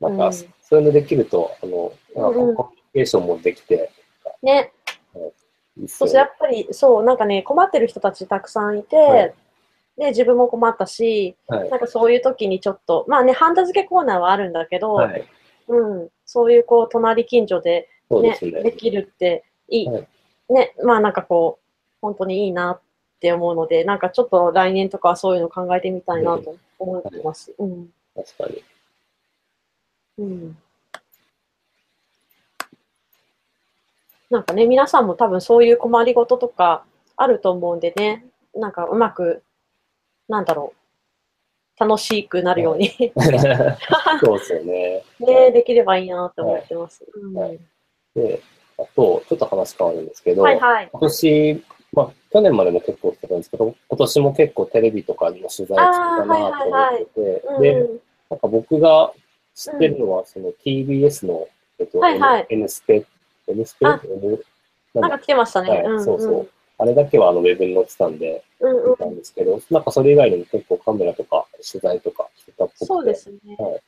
なんか、うんそういうのできると、あの、コミュニケーションもできて、ね。いいっすそしてや。っぱり、そう、なんかね、困ってる人たちたくさんいて、はいで、自分も困ったし、はい。なんかそういう時にちょっと、まあね、ハンダ付けコーナーはあるんだけど、はい。うん、そういうこう、隣近所でね、ですね。できるっていい、はいね、まあなんかこう、本当にいいなって思うので、なんかちょっと来年とかはそういうの考えてみたいなと思ってます。うん。確かに。うん。なんかね、皆さんも多分そういう困りごととかあると思うんでね、なんかうまく、なんだろう、楽しくなるように、そうですよね。ね、できればいいなって思ってます。で、あと、ちょっと話変わるんですけど、はいはい。今年、まあ、去年までも結構してたんですけど、今年も結構テレビとかの取材してたなと思ってて、で、なんか僕が知ってるのは、その TBS の、えっと、はいはい。N, N スペ、N スペ？あ N なんか来てましたね。はいそうそう。あれだけはあのウェブに載ってたんで、うんたんですけど、なんかそれ以外にも結構カメラとか取材とかしてたっぽくて。そうですね。はい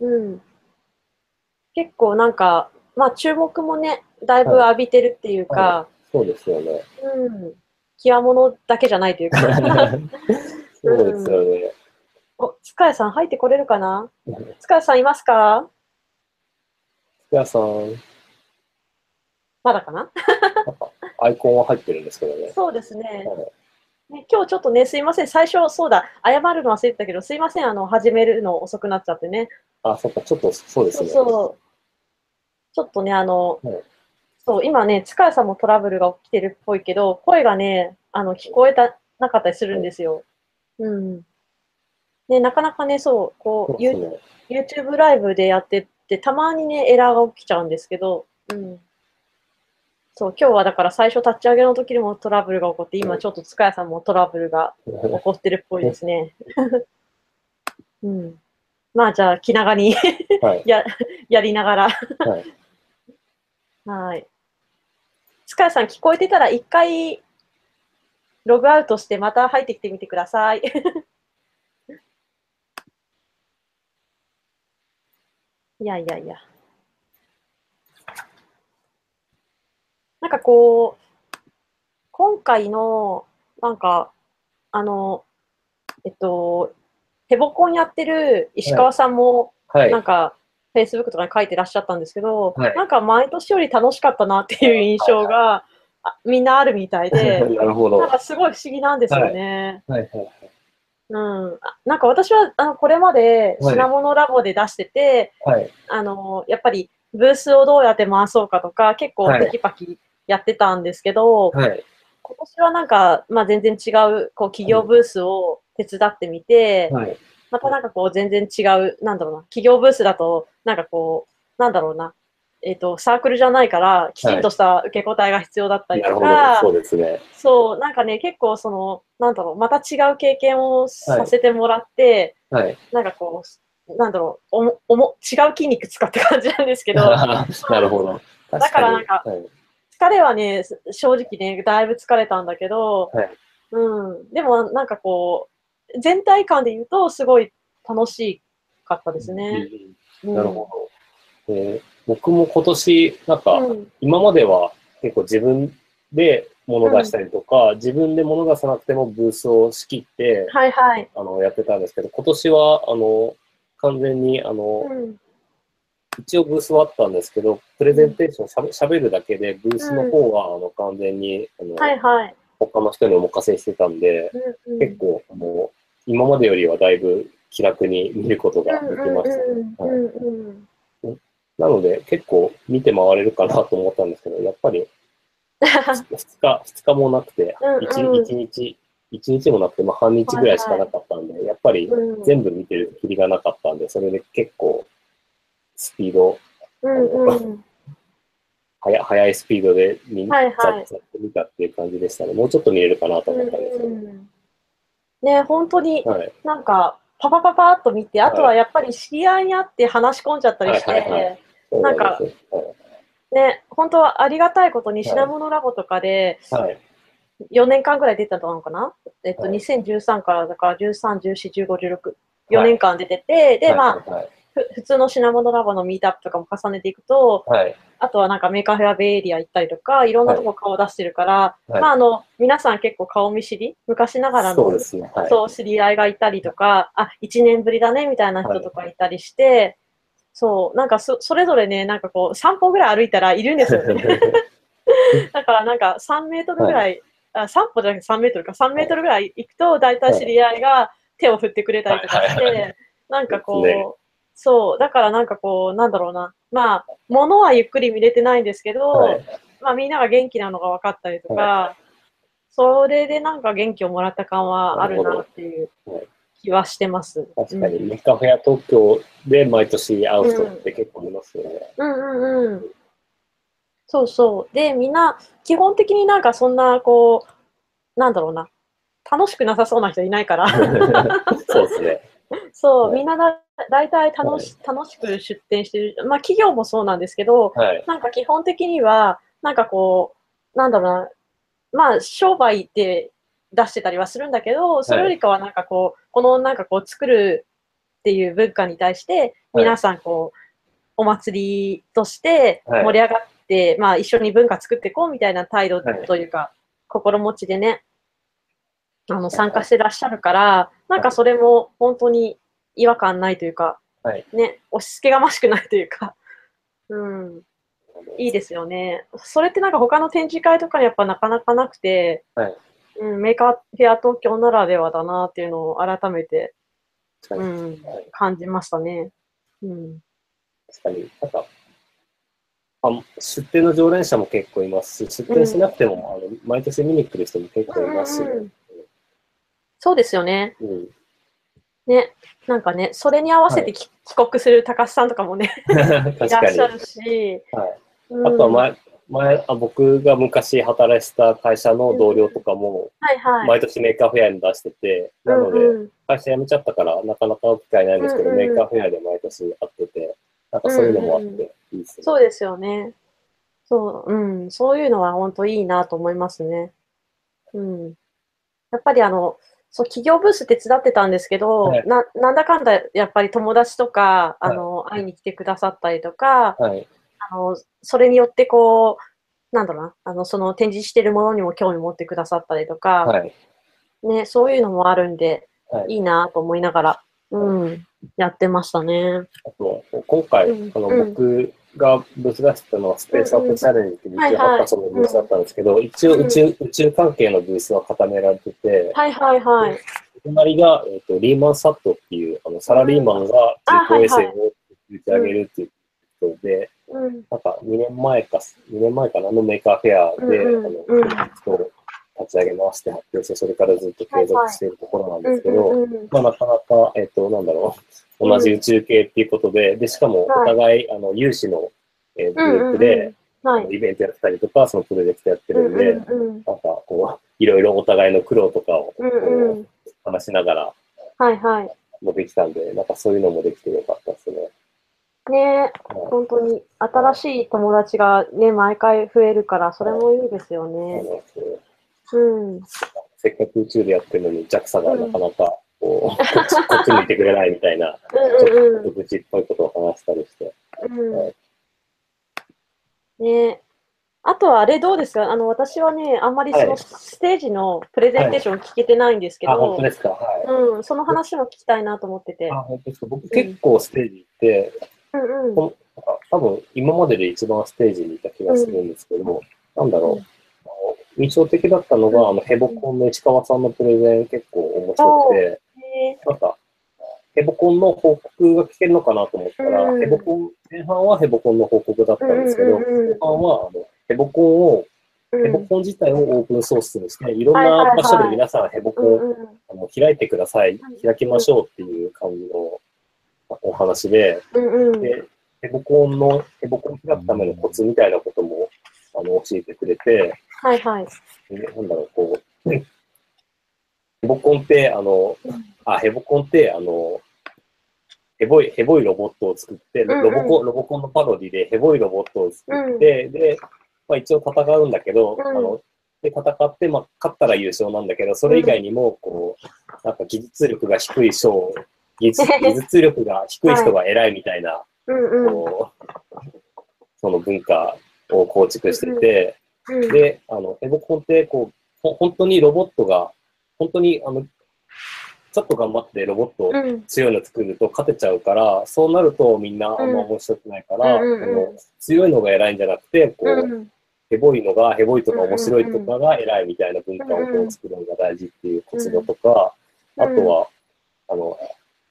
うん。結構なんか、まあ注目もね、だいぶ浴びてるっていうか、そうですよね。うん。極物だけじゃないというか。そうですよね。お、塚谷さん入ってこれるかな？塚谷さんいますか？福谷さん、まだかな？アイコンは入ってるんですけどね。そうですね。はいね今日ちょっとね、すいません。最初、そうだ、謝るの忘れてたけど、すいません。あの、始めるの遅くなっちゃってね。あ、そっか、ちょっとそうですそうね。そう。ちょっとね、あの、はいそう、今ね、塚谷さんもトラブルが起きてるっぽいけど、声がね、あの、聞こえた、なかったりするんですよ。うん。ね、なかなかね、そう、こう、そうね。YouTube ライブでやってって、たまにね、エラーが起きちゃうんですけど、うん。そう、今日はだから最初立ち上げの時にもトラブルが起こって、今ちょっと塚谷さんもトラブルが起こってるっぽいですね。うん。まあじゃあ気長にはい。ややりながら、はい。はい。スカイさん聞こえてたら一回ログアウトしてまた入ってきてみてください。いやいやいや。なんかこう、今回の、なんか、あの、えっと、ヘボコンやってる石川さんも、はいなん。か、Facebook とかに書いてらっしゃったんですけど、はいなんか毎年より楽しかったなっていう印象が、あみんなあるみたいで、なるほど。なんはかすごい不思議なんですよね。いはい。うん。あなんか私は、あの、これまではい品物ラボで出してて、はい。あの、やっぱりブースをどうやって回そうかとか、結構はいテキパキやってたんですけど、はい。今年はなんか、まあ全然違う、こう、企業ブースを手伝ってみて、はい。またなんかこう、全然違う、なんだろうな、企業ブースだと、なんかこう、なんだろうな、えっ、と、サークルじゃないから、きちんとした受け答えが必要だったり。とか、そうですね。そう、なんかね、結構その、なんだろう、また違う経験をさせてもらって、はい。なんかこう、なんだろう、おも、おも、違う筋肉使った感じなんですけど、なるほど。だからなんか確に疲れはね、す正直ね、だいぶ疲れたんだけど、はいうん。でもなんかこう、全体感で言うと、すごい楽しかったですはいね。うんなるほど。えー僕も今年、なんか、うん。今までは結構自分で物出したりとか、自分で物出さなくてもブースを仕切って、はいはい。あの、やってたんですけど、今年は、あの、完全に、あの、うん。一応ブースはあったんですけど、プレゼンテーションしゃべしゃべるだけで、ブースの方は、あの、完全に、あの、はいはい。他の人にお任せしてたんで、うんうん。結構、あの、今までよりはだいぶ気楽に見ることができましたなので、結構見て回れるかなと思ったんですけど、やっぱり2日、二日 もなくて、うんうん。1, 一日、一日もなくて、まあ、半日ぐらいしかなかったんで、やっぱりうん。全部見てるきりがなかったんで、それで結構スピード、うんうん。速速いスピードで見,、はいはい。ざっざっと見たっていう感じでしたね。もうちょっと見れるかなと思ったんですけど。うん。ね、本当にはい。なんか、パパパパーっと見て、あとはやっぱり知り合いに会って話し込んじゃったりして、はいはいはい。なんかね、本当はありがたいことに品物ラボとかではい。4年間ぐらい出てたのかな？えっと、はい。2013からだから13、14、15、16、4年間出てて、で、まあ、はい。ふ普通の品モノラボのミートアップとかも重ねていくと、はい。あとはなんかメーカーフェアベイエリア行ったりとか、いろんなとこ顔出してるから、はいまああの、皆さん結構顔見知り、昔ながらのそうね。はい。知り合いがいたりとか、あ、一年ぶりだね、みたいな人とかいたりして、そう、なんかそ、それぞれね、なんかこう、3歩ぐらい歩いたらいるんですよね。だからなんか3メートルぐらい、あ3歩じゃなくて3メートルか、3メートルぐらい行くと、大体知り合いが手を振ってくれたりとかして、なんかこう、そう、だからなんかこう、なんだろうな、まあ、物はゆっくり見れてないんですけど、はいまあみんなが元気なのが分かったりとか、はそれでなんか元気をもらった感はあるなっていうはい気はしてます。確かに、メカフェア東京で毎年会う人って結構いますよね。うんうんうん。そうそう。で、みんな、基本的になんかそんな、こう、なんだろうな、楽しくなさそうな人いないから、そうですね。そう、はい。みんなだ大体楽し楽しく出店してる。まあ企業もそうなんですけど、はい。なんか基本的には、なんかこう、なんだろうな、まあ商売って出してたりはするんだけど、それよりかはなんかこう、このなんかこう作るっていう文化に対して、皆さんこう、お祭りとしてはい。盛り上がって、まあ一緒に文化作っていこうみたいな態度はいというか、心持ちでね、あの参加してらっしゃるから、なんかそれも本当に違和感ないというか、はいね、押し付けがましくないというか、うん、いいですよね。それってなんか他の展示会とかにやっぱなかなかなくて、はいうん、メーカーフェア東京ならではだなっていうのを改めて。うん、はい感じましたね。うん、確かに。なんか、あ出店の常連者も結構いますし、出店しなくても、あの毎年見に来る人も結構いますしそうですよね。うんね、なんかね、それに合わせてき、帰国する高須さんとかもね、確いらっ。しゃるし、はいうんあとは前、前あ僕が昔働いてた会社の同僚とかも、はいはい。毎年メーカーフェアに出してて、なので、うんうん会社辞めちゃったから、なかなか機会ないんですけど、うんうんメーカーフェアで毎年会ってて、なんかそういうのもあって、いいですね。そうですよね。そう、うん、そういうのは本当いいなと思いますね。うん。やっぱりあの、そう、企業ブース手伝ってたんですけど、はいな、なんだかんだやっぱり友達とか、あの、会いに来てくださったりとか、はい。あの、それによってこう、なんだろうな、あの、その展示してるものにも興味持ってくださったりとか、はい。ね、そういうのもあるんで、はい。いいなと思いながら、うん、やってましたね。あと、今回、うんあの、うん僕がブース出したのはスペースアップチャレンジっていう宇宙はいはい。ハッカソンのブースだったんですけど、一応宇宙、宇宙関係のブースは固められてて、はいはいはい。隣が、えっとリーマンサットっていう、あのサラリーマンがあ人工衛星はいを打ち上げるっていうことで、うん、なんか2年前か、2年前かなのメーカーフェアで、うんうんあの、うん立ち上げまして発表して、それからずっと継続しているところなんですけど、まあなかなか、えっ、と、なんだろう、同じ宇宙系っていうことで、で、しかもお互い、あの、有志の、えーグループで、はい。イベントやったりとか、そのプロジェクトやってるんで、なんかこう、いろいろお互いの苦労とかを。話しながらはいはい。もできたんで、なんかそういうのもできてよかったですね。ね本当に新しい友達がね、毎回増えるから、それもいいですよあね。のうん。せっかく宇宙でやってるのに JAXA がなかなかこう、こっちこっち向いてくれないみたいな、ちょうんうんっと愚痴っぽいことを話したりして。うん。はうん。ねえ。あとはあれどうですか？あの、私はね、あんまりそはいのステージのプレゼンテーション聞けてないんですけあ、ど本当、ですか？はい。うん、その話も聞きたいなと思っててあ、。本当ですか？僕結構ステージ行って、うんうん。多分今までで一番ステージにいた気がするんですけども、なんだろう、うん印象的だったのが、あの、ヘボコンの石川さんのプレゼン結構面白くて、ねなんか、ヘボコンの報告が聞けるのかなと思ったら、うん。ヘボコン、前半はヘボコンの報告だったんですけど、うんうんうん。後半は、あの、ヘボコンを、うん。ヘボコン自体をオープンソースにして、いろんはいはいはない。場所で皆さんヘボコンをうんうん。あの開いてくださいはい、開きましょうっていう感じのお話で、うんうん。で、ヘボコンの、ヘボコンを開くためのコツみたいなことも、あの、教えてくれて、はいはい。でなんだろう、こう、ヘボコンって、あのうん、あ、ヘボコンって、あの、ヘボい、ヘボいロボットを作って、ロボコン、ロボコンのパロディでヘボいロボットを作って、で、まあ一応戦うんだけど、うん。あの、で、戦って、まあ、勝ったら優勝なんだけど、それ以外にも、こう、なんか技術力が低い賞、技術技術力が低い人が偉いみたいな。こうその文化を構築してて、うんで、あの、エボコンって、こう、ほ本当にロボットが、本当に、あの、ちょっと頑張ってロボットうん。強いの作ると勝てちゃうから、そうなるとみんなあんま面白くないから、うん強いのが偉いんじゃなくて、こう、うんヘボいのが、ヘボいとか面白いとかが偉いみたいな文化をこうんうんう作るのが大事っていうコツだとか、うんあとは、あの、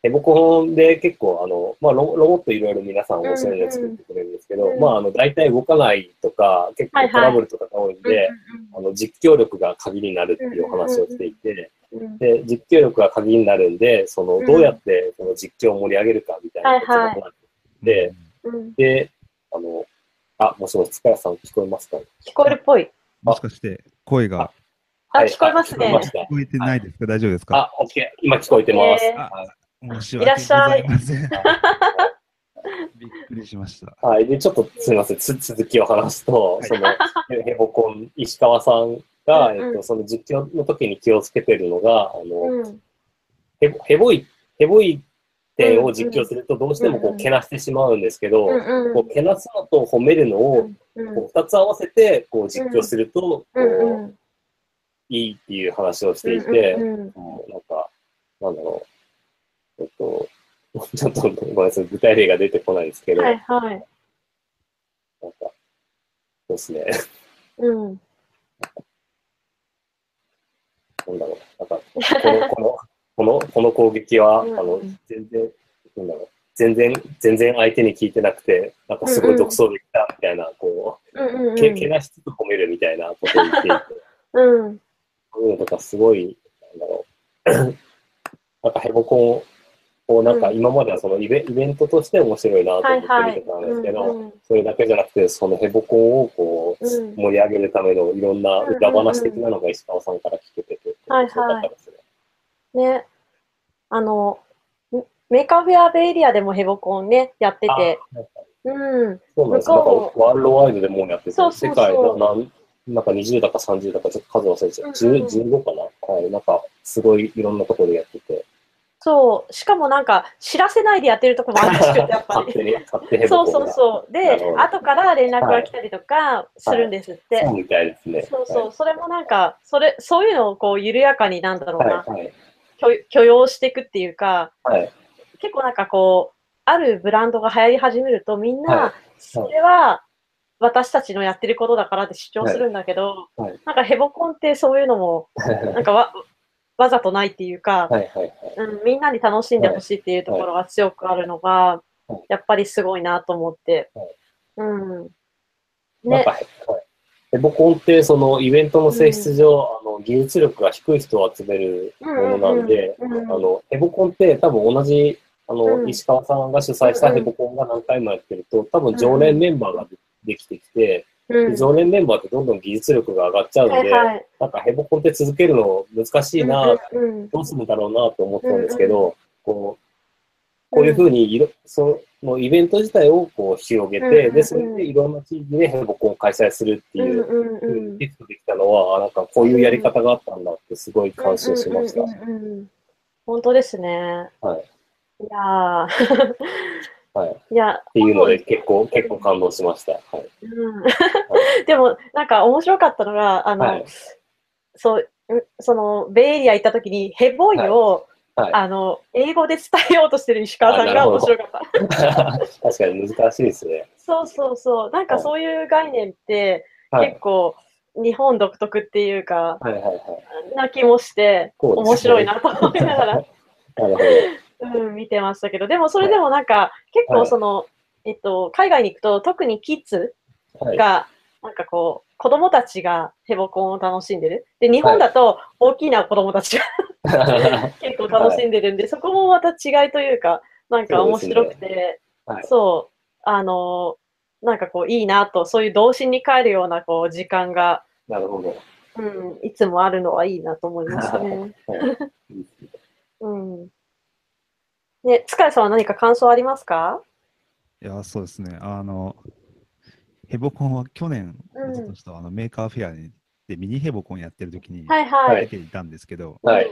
ヘボコンで結構、あの、まあロ、ロボットいろいろ皆さん面白いの作ってくれるんですけど、うんまあ、あの、大体動かないとか、結構トラブルとかが多いんで、あの、実況力が鍵になるっていうお話をしていて、うんで、実況力が鍵になるんで、その、うん。どうやってその実況を盛り上げるかみたいなことがなで、うん。で、あの、あ、もしもし、塚谷さん聞こえますか？聞こえるっぽい。もしかして声が。あ、はい聞こえますね。あ聞こえてないですか？大丈夫ですか？あ、オッケー。今聞こえてます。申し訳ございません。びっくりしました。はい。で、ちょっとすみません。つ続きを話すと、はいその、ヘヘボコン、石川さんが、うんうんえっと、その実況の時に気をつけてるのが、あの、うん。ヘボヘボい、ヘボい点を実況するとどうしてもこう、うんうんけなしてしまうんですけど、うんこう、けなすのと褒めるのを、うんこう、二つ合わせて、こう、実況すると、こうんうう、んいいっていう話をしていて、うんうんうんなんか、なんだろう。えっと、ちょっとごめんなさい、具体例が出てこないですけど、はいはい。なんか、そうですね。うん。なんだろう。なんか、この、この、この、この攻撃は、あうんの、全然、なんだろう。全然、全然相手に聞いてなくて、なんかすごい独創的だ、みたいな、こう、うんうんうん。け、けなしつつ褒めるみたいなことを言っていて、うん。そういうのとかすごい、なんだろう。なんかヘボコンを、なんか今まではそのイベイベントとして面白いなと思って。見てたんですけど、それだけじゃなくて、そのヘボコンをこう、うん盛り上げるためのいろんな裏話的なのが石川さんから聞けてて、はいはい面白かったですね。ね。あの、メーカーフェアベイエリアでもヘボコンね、やってて、あうん。そうなんですよ。なんかワールドワイドでもうやってて、そうそうそう世界のなんなんか20だか30だかちょっと数忘れちゃう。うんうん10 15かなはい。なんか、すごいいろんなところでやってて。そう。しかもなんか、知らせないでやってるとこもあるらしくて、やっぱり。そうそうそう。で後から連絡が来たりとかするんですって。そうみたいですね。そうそう。それもなんか、それ、そういうのをこう、緩やかになんだろうはい。な、はい。はい。許許容していくっていうか、はい。結構なんかこう、あるブランドが流行り始めると、みんな、はいそれは私たちのやってることだからって主張するんだけど、はいはいなんかヘボコンってそういうのも、なんかわわざとないっていうか、はい。はい。うん、みんなに楽しんでほしいっていうところが強くあるのが、はいやっぱりすごいなと思って。はいうん。ねなんか、、はいヘボコンって、そのイベントの性質上、あの技術力が低い人を集めるものなんで、うんうんうんあのヘボコンって多分同じあの、うん石川さんが主催したヘボコンが何回もやってると、多分常連メンバーがでできてきて、常連メンバーってどんどん技術力が上がっちゃうので、はいはい。なんかヘボコンって続けるの難しいな、うんうんどうするんだろうなと思ったんですけど、うんこう、こういうふうにいろ、そのイベント自体をこう広げて、うんで、それでいろんな地域でヘボコンを開催するっていう、うんうんうんテストできたのは、あなんかこういうやり方があったんだってすごい感心しました。うんうんうんうん本当ですね。はい。いやーはい。っいや、ていうので結構、結構感動しました。はい。うん でも、なんか面白かったのが、あの、はい。そう、うんその、ベイエリア行った時に、ヘボイを、はいあの、英語で伝えようとしてる石川さんが面白かった。確かに難しいですね。そうそうそう。なんかそういう概念って、はい結。構、日本独特っていうか、はいはいはい。な気もして、面白いなと思いながら、なるほうん、見てましたけど、でもそれでもなんか、結構その、えっと、海外に行くと、特にキッズ。が、なんかこう、子供たちがヘボコンを楽しんでる。で、日本だと大きな子供たちが 結構楽しんでるんで、そこもまた違いというか、なんか面白くて、はいそう、あのーなんかこういいなと、そういう童心に帰るようなこう時間が、なるほど。うん、いつもあるのはいいなと思いましたね。はいうん。ね、塚谷さんは何か感想ありますか？いや、そうですね。あの、ヘボコンは去年、うんおとあのメーカーフェアにでミニヘボコンやってる時にはいは出い。ていたんですけど、はい。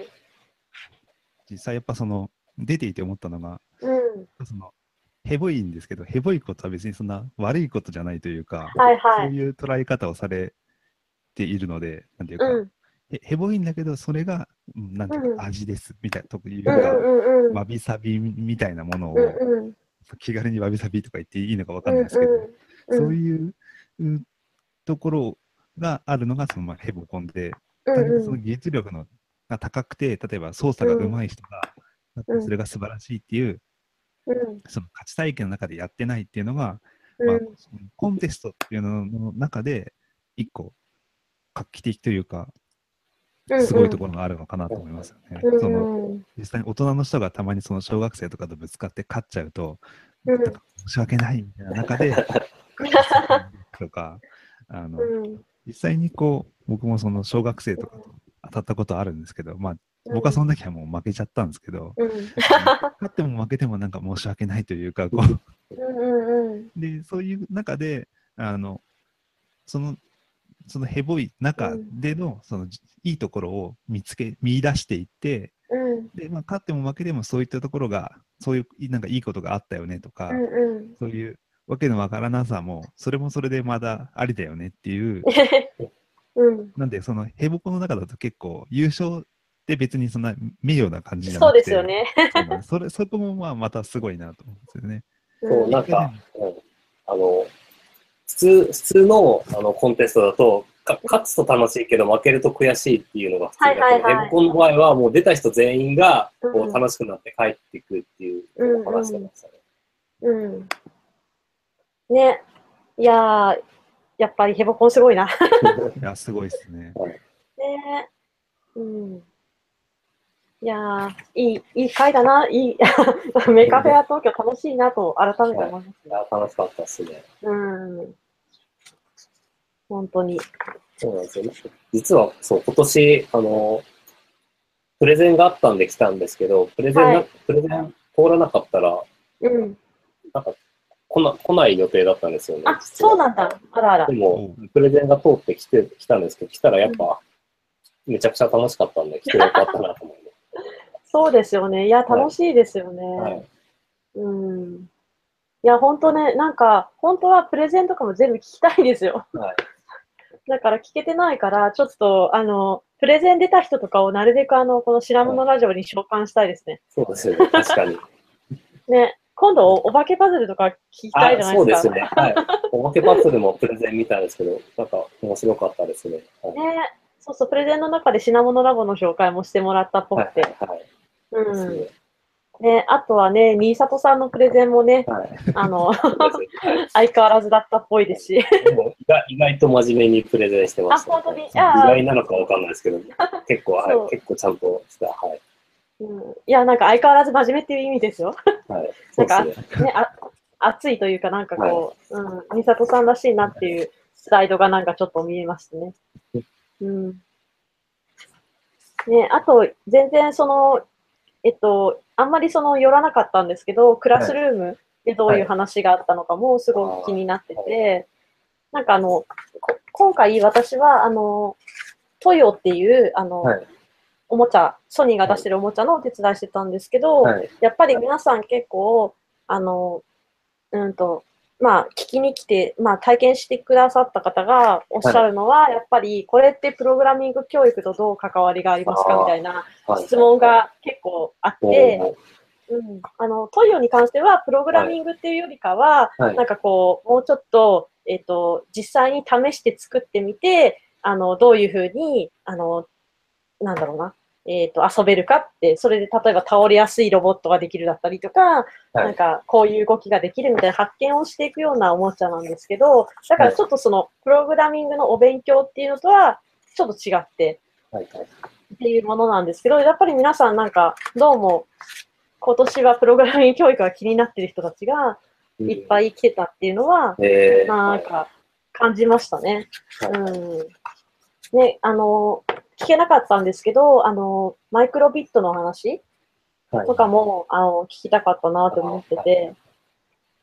実際やっぱその出ていて思ったのが、うん。そのヘボいんですけど、ヘボいことは別にそんな悪いことじゃないというか、はいはい。そういう捉え方をされているので、なんていうか、うん。へヘボいんだけど、それが、うんなんていううん。か、味ですみたいなというか、うんうんうんうん。わびさびみたいなものを、うんうん。気軽にわびさびとか言っていいのかわかんないですけど、そういううんところがあるのがそのまあヘボコンで、うん単にうんその技術力のが高くて、例えば操作が上手い人が、うん。それが素晴らしいっていう、うん。その価値体験の中でやってないっていうのが、うん。まあ、コンテストっていうのの中で、一個画期的というか、すごいところがあるのかなと思いますよね。うんそのうん実際に大人の人がたまにその小学生とかとぶつかって勝っちゃうと、うん。申し訳ないみたいな中で、とか、あの、うん。実際にこう、僕もその小学生とかと当たったことあるんですけど、まあ、僕はその時はもう負けちゃったんですけど、うん。勝っても負けてもなんか申し訳ないというか、こう、で、そういう中で、あの、その、そのヘボい中での、その、いいところを見つけ、見出していって、うん。で、まあ、勝っても負けてもそういったところが、そういう、なんかいいことがあったよねとか、うんうん。そういうわけのわからなさも、それもそれでまだありだよねっていう、うん。なんで、そのヘボコの中だと結構、優勝って別にそんな名誉な感じじゃそうなくて、ですよね。そうです。それそこもまあまたすごいなと思うんですよね。そう、なんか、うん。あの、普通、普通のあのコンテストだと、か勝つと楽しいけど負けると悔しいっていうのが普通だけど、はいはいはいヘボコンの場合はもう出た人全員がこう楽しくなって帰っていくっていうのを話してましたね。うん。ね。いやー、やっぱりヘボコンすごいな。いや、すごいですね。ね。うん。いやー、いい、いい回だな。いい、メカフェア東京楽しいなと改めて思いますいや楽しかったですね。うん。本当に。そうなんですよ。実は、そう、今年、あの、プレゼンがあったんで来たんですけど、プレゼンな、はいプレゼン通らなかったら、うん。なんか、来な来ない予定だったんですよね。あ、そうなんだ。あらあらで。も、プレゼンが通ってきて、来たんですけど、来たらやっぱ、めちゃくちゃ楽しかったんで、来てよかったなと思って。そうですよね。いや、楽しいですよね。はい。うん。いや、本当ね、なんか、本当はプレゼンとかも全部聞きたいですよ。はい。だから聞けてないから、ちょっと、あの、プレゼン出た人とかをなるべくあの、この白物ラジオに召喚したいですね。そうですよね。確かに。ね、今度お、お化けパズルとか聞きたいじゃあ、ないですか。そうですね。はい。お化けパズルもプレゼン見たんですけど、なんか面白かったですね。はい。ね、そうそう、プレゼンの中で品物ラボの紹介もしてもらったっぽはいくて。。はい。うん。ねね、あとはね、新里さんのプレゼンもね、はい。あの、相変わらずだったっぽいですし。意外と真面目にプレゼンしてました、あ本当に？意外なのかわかんないですけど、結構、はい、結構ちゃんとした、はい。うん、いや、なんか相変わらず真面目っていう意味ですよ。はい。そうですね。ね、あ熱いというか、なんかこう、うん、美里さんらしいなっていうスライドがなんかちょっと見えましたね。うん。ね、あと、全然その、えっと、あんまりその寄らなかったんですけど、クラスルームでどういう話があったのかもすごく気になってて、なんかあの、こ今回私は、あの、トヨっていう、あの、はい。おもちゃ、ソニーが出してるおもちゃのお手伝いしてたんですけど、はい。やっぱり皆さん結構、あの、うんと、まあ、聞きに来て、まあ、体験してくださった方がおっしゃるのは、やっぱり、これってプログラミング教育とどう関わりがありますかみたいなはい。質問が結構あっおて、ー。うん、あの、トイオに関しては、プログラミングっていうよりかは、はい。なんかこう、もうちょっと、えっ、と、実際に試して作ってみて、あの、どういうふうに、あの、なんだろうな、えっ、と、遊べるかって、それで例えば倒れやすいロボットができるだったりとか、はいなんかこういう動きができるみたいな発見をしていくようなおもちゃなんですけど、だからちょっとその、プログラミングのお勉強っていうのとは、ちょっと違って。っていうものなんですけど、やっぱり皆さんなんか、どうも、今年はプログラミング教育が気になってる人たちがいっぱい。い来てたっていうのは、えー、なんか感じましたね。はいうん。ね、あの、聞けなかったんですけど、あの、マイクロビットの話はい。とかも、あの、聞きたかったなと思ってて、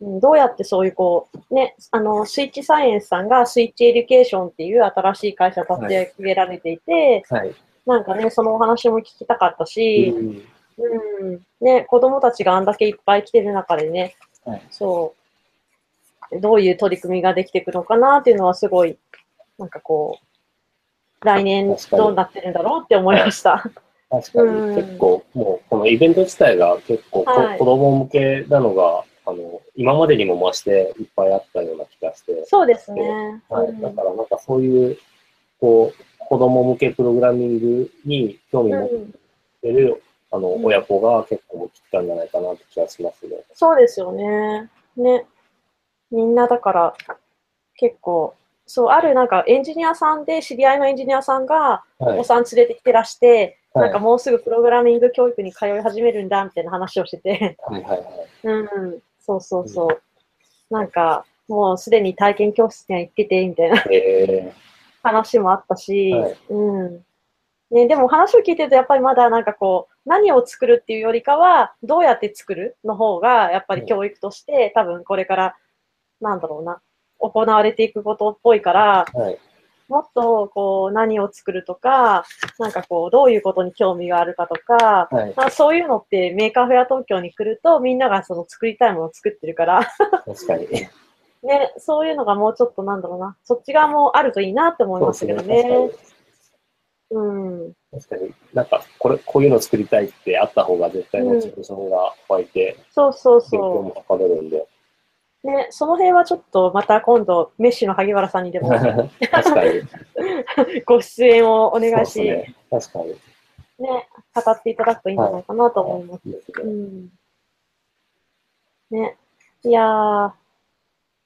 うん、どうやってそういうこう、ね、あの、スイッチサイエンスさんがスイッチエデュケーションっていう新しい会社立ち上げられていて、はい。なんかね、そのお話も聞きたかったし、うん。うん、ね、子供たちがあんだけいっぱい来てる中でね、はい。そう、どういう取り組みができていくのかなっていうのはすごい、なんかこう、来年どうなってるんだろうって思いました。確かに、うん結構、もう、このイベント自体が結構こ、はい子供向けなのが、あの、今までにも増していっぱいあったような気がして、そうですね。はい。うんだからなんかそういう、こう、子供向けプログラミングに興味持っうんてる、あの、うん親子が結構来たんじゃないかなって気がしますね。そうですよね。ね。みんなだから、結構、そう、あるなんかエンジニアさんで、知り合いのエンジニアさんが、はいお子。さん連れてきてらして、はいなんかもうすぐプログラミング教育に通い始めるんだ、みたいな話をしてて、はいはいはい。うん、そうそうそう。なんか、もうすでに体験教室には行ってて、みたいなえ話もあったし、はいうん。ね、でも話を聞いてると、やっぱりまだなんかこう、何を作るっていうよりかは、どうやって作るの方が、やっぱり教育として、多分これから、なんだろうな、行われていくことっぽいから、ー、はい。もっとこう、何を作るとか、なんかこう、どういうことに興味があるかとか、はい。まあ、そういうのってメーカーフェア東京に来ると、みんながその作りたいものを作ってるから、確かに。ね、そういうのがもうちょっとなんだろうな、そっち側もあるといいなって思いますけどね。うん。に。確かに。なんか、これ、こういうの作りたいってあった方が絶対モチベーションが湧いて、そうそう勉強そもはかれるんで。う。ね、その辺はちょっとまた今度、メッシュの萩原さんにでも。ご出演をお願いし、ね。確かに。語っていただくといいんじゃないかなと思います。いねうん。ね。いやー、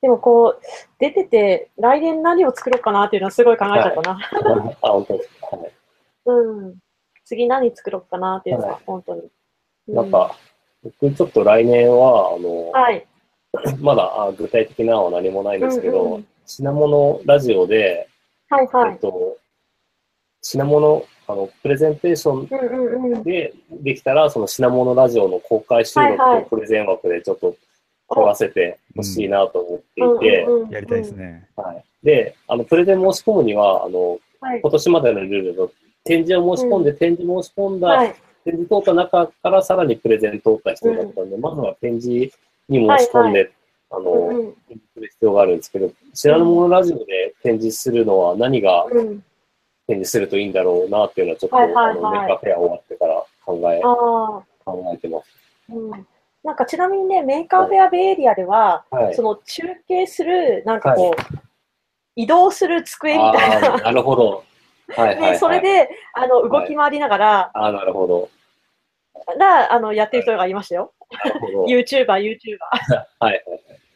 でもこう、出てて、来年何を作ろうかなっていうのはすごい考えちゃったな。あ、本当ですか。はい。うん。次何作ろうかなっていうのは、はい本当に。うなんか、僕ちょっと来年は、あの、はい。まだあ具体的なのは何もないんですけど、うんうん品物ラジオで、えっはいはい。と、品物、あの、プレゼンテーションうんうんうん。でできたら、その品物ラジオの公開収録はいはいとプレゼン枠でちょっと取らせてほしいなと思っていて、うんうんうんやりたいですね。はい。で、あの、プレゼン申し込むには、あの、はい。今年までのルールの展示を申し込んで、展示申し込んだ、はい。展示通った中からさらにプレゼン通った人だったんで、まずは展示に申し込んで、あの、うんうんする必要があるんですけど、知らぬものラジオで展示するのは何がうん。展示するといいんだろうなっていうのはちょっと、はいはいはいあの、メーカーフェア終わってから考え。考えてます。うん。なんかちなみにね、 Maker Faire Bay Area では、はいそ。の中継する、なんかこう、移動する机みたいな。なるほど。はいはい、はい。で、それ、で、あの、動き回りながら、ああ、なるほど。が、あの、やってる人がいましたよ。なるほど。はい YouTuber、YouTuber。はいはい。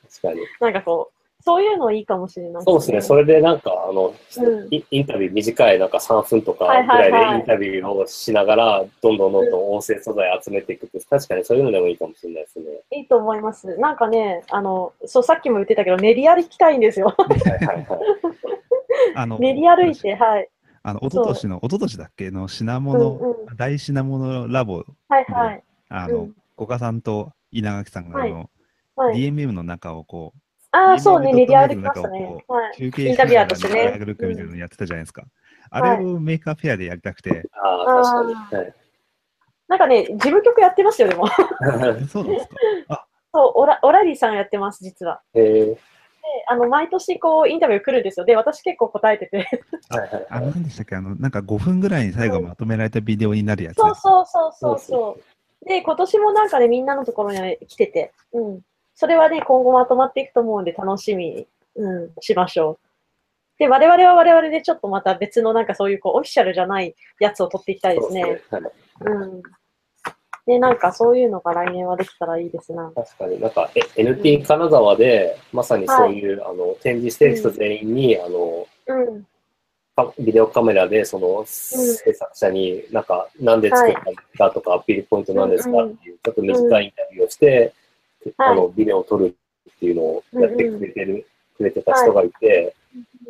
確かに。なんかこう、そういうのいいかもしれないそうですね。それでなんか、あの、うんイインタビュー短い、なんか3分とかぐはいはいはいらいでインタビューをしながら、どんどんどんどん音声素材集めていくって、確かにそういうのでもいいかもしれないですね。いいと思います。なんかね、あの、そう、さっきも言ってたけど、練り歩きたいんですよ。はいはいはい。あの、練り歩いて、はい。あの、一昨年の、一昨年だっけの品うん物、うん。大品物ラボ、はいはい。あのうん、古賀さんと稲垣さんが、はいあの、はい。DMM の中をこう、ああ、そうね、練 DMM り歩きましたねを。こはい。中継インタビュアーとしてね練り歩くみたいなのやってたじゃないですか。あれをメーカーフェアでやりたくて、ああ、確かに。はいなんかね、事務局やってますよ、でも。え そうなんですかそう、オラオラリーさんやってます、実は。へえであの、毎年こう、インタビュー来るんですよ。で、私結構答えてて。はいはいあ。何でしたっけ？あの、なんか5分ぐらいに最後まとめられたビデオになるやつ。そうそうそうそうそそう。で、今年もなんかね、みんなのところに来てて、うん。それはね、今後まとまっていくと思うんで、楽しみに、うん、しましょう。で、我々は我々でちょっとまた別のなんかそういうこう、オフィシャルじゃないやつを取っていきたいですね。そうねうん。で、なんかそういうのが来年はできたらいいですな。確かになんか、え NT 金沢で、まさにそういう、あの、展示してる人全員に、あの、うん。かビデオカメラで、その、制作者に、なんか、なんで作ったんですかとか、アピールポイントなんですかっていう、ちょっと短いインタビューをして、はい。あの、ビデオを撮るっていうのをやってくれてる、くれてた人がいて、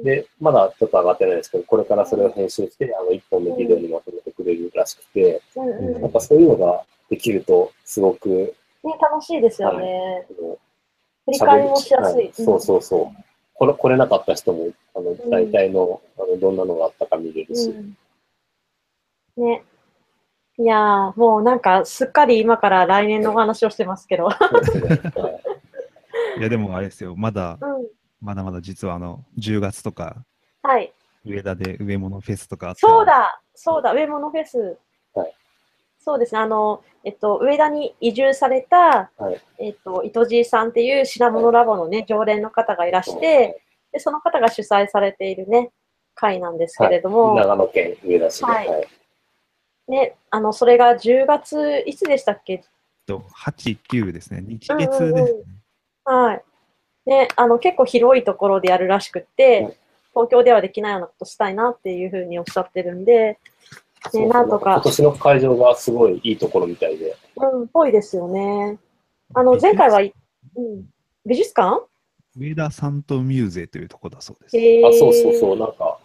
で、まだちょっと上がってないですけど、これからそれを編集して、あの、一本のビデオにまとめてくれるらしくて、なんかそういうのができると、すごく、楽しいですよね。振り返りもしやす。はいそうそうそう。これ、来れなかった人も、あの、大体の、あの、どんなのがあったか見れるし。うん。ね。いやー、もうなんか、すっかり今から来年のお話をしてますけど。い いや、でもあれですよ、まだ、うん。まだまだ実はあの、10月とか、はい。上田で上物フェスとかそうだそうだ上物フェス。はいそうですね。あの、えっと、上田に移住された、はいえっと、糸じいさんっていう品物ラボのね、常連の方がいらして、で、その方が主催されているね、会なんですけれども、長野県上田市で。ははいい。ね、あの、それが10月、いつでしたっけ？と、8、9ですね、日うんうん月うんですね。はい。ね、あの、結構広いところでやるらしくって、はい東京ではできないようなことしたいなっていうふうにおっしゃってるんで、そうそうなんとか今年の会場がすごいいいところみたいで。うん、ぽいですよね。あの、前回は、うん、美術館？上田サントミューゼというところだそうです。あ、そうそうそう。なんか、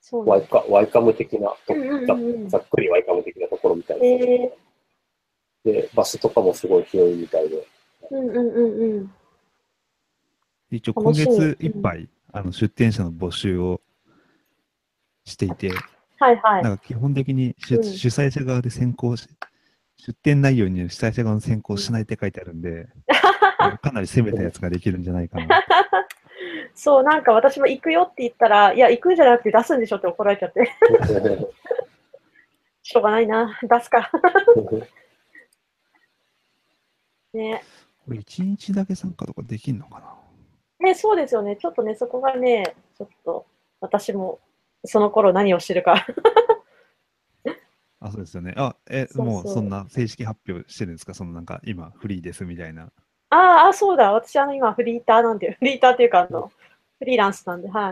そうワイカ、ワイカム的なと、うんうんうんざざっくりワイカム的なところみたいです、へで、場所とかもすごい広いみたいで。うんうんうんうん。一応今月いっぱい、あの出店者の募集をしていて、はいはい。なんか基本的に主,、うん主催者側で先行し、出店内容に主催者側の先行しないって書いてあるんで、かなり攻めたやつができるんじゃないかな。そう、なんか私も行くよって言ったら、いや、行くんじゃなくて出すんでしょって怒られちゃって。しょうがないな。出すか。ね。これ1日だけ参加とかできんのかな？ね、そうですよね。ちょっとね、そこがね、ちょっと、私も、その頃何をしてるか。あ、そうですよね。あ、え、そうそうもうそんな正式発表してるんですか？そのなんか今フリーですみたいな。ああ、あそうだ。私、あの、今、フリーターなんで、フリーターっていうか、あの、フリーランスなんで、は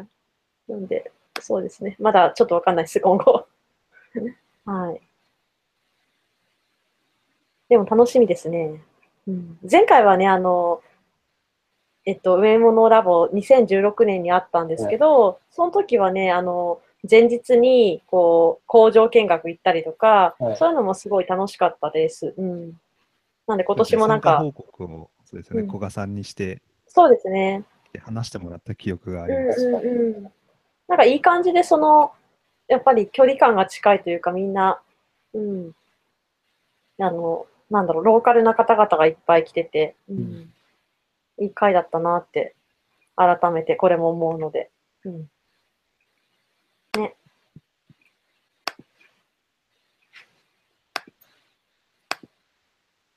い。なんで、そうですね。まだちょっとわかんないです、今後。はい。でも楽しみですね。うん、前回はね、あの、えっと、上物ラボ2016年にあったんですけど、その時はね、あの、前日に、こう、工場見学行ったりとか、はいそういうのもすごい楽しかったです。うん。なんで今年もなんか、報告を、そうですよね、うん古賀さんにして、そうですね。話してもらった記憶があうんります。うんうん。なんかいい感じで、その、やっぱり距離感が近いというか、みんな、うん。あの、なんだろう、ローカルな方々がいっぱい来てて、うん。うんいい回だったなって、改めてこれも思うので。うん。ね。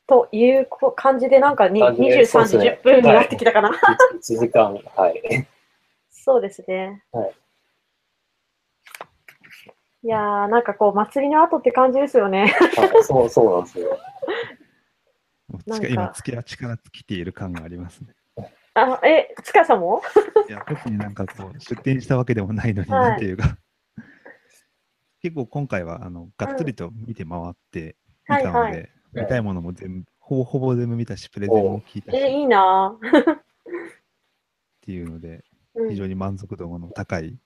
というこ感じで、なんかに感じで23時そうですね10分になってきたかな。1時間、はい。そうですね。はい。いやー、なんかこう、祭りの後って感じですよね。はいそう、そうなんですよ。今、月は力尽きている感がありますね。あ、え、塚谷さんも？いや、特になんかこう、出店したわけでもないのに、はい。なんていうか、結構今回は、あの、がっつりと見て回って見たので、はいはい。見たいものも全部、ほぼほぼ全部見たし、プレゼンも聞いたし、え、いっいな。ーていうので、うん。非常に満足度の高い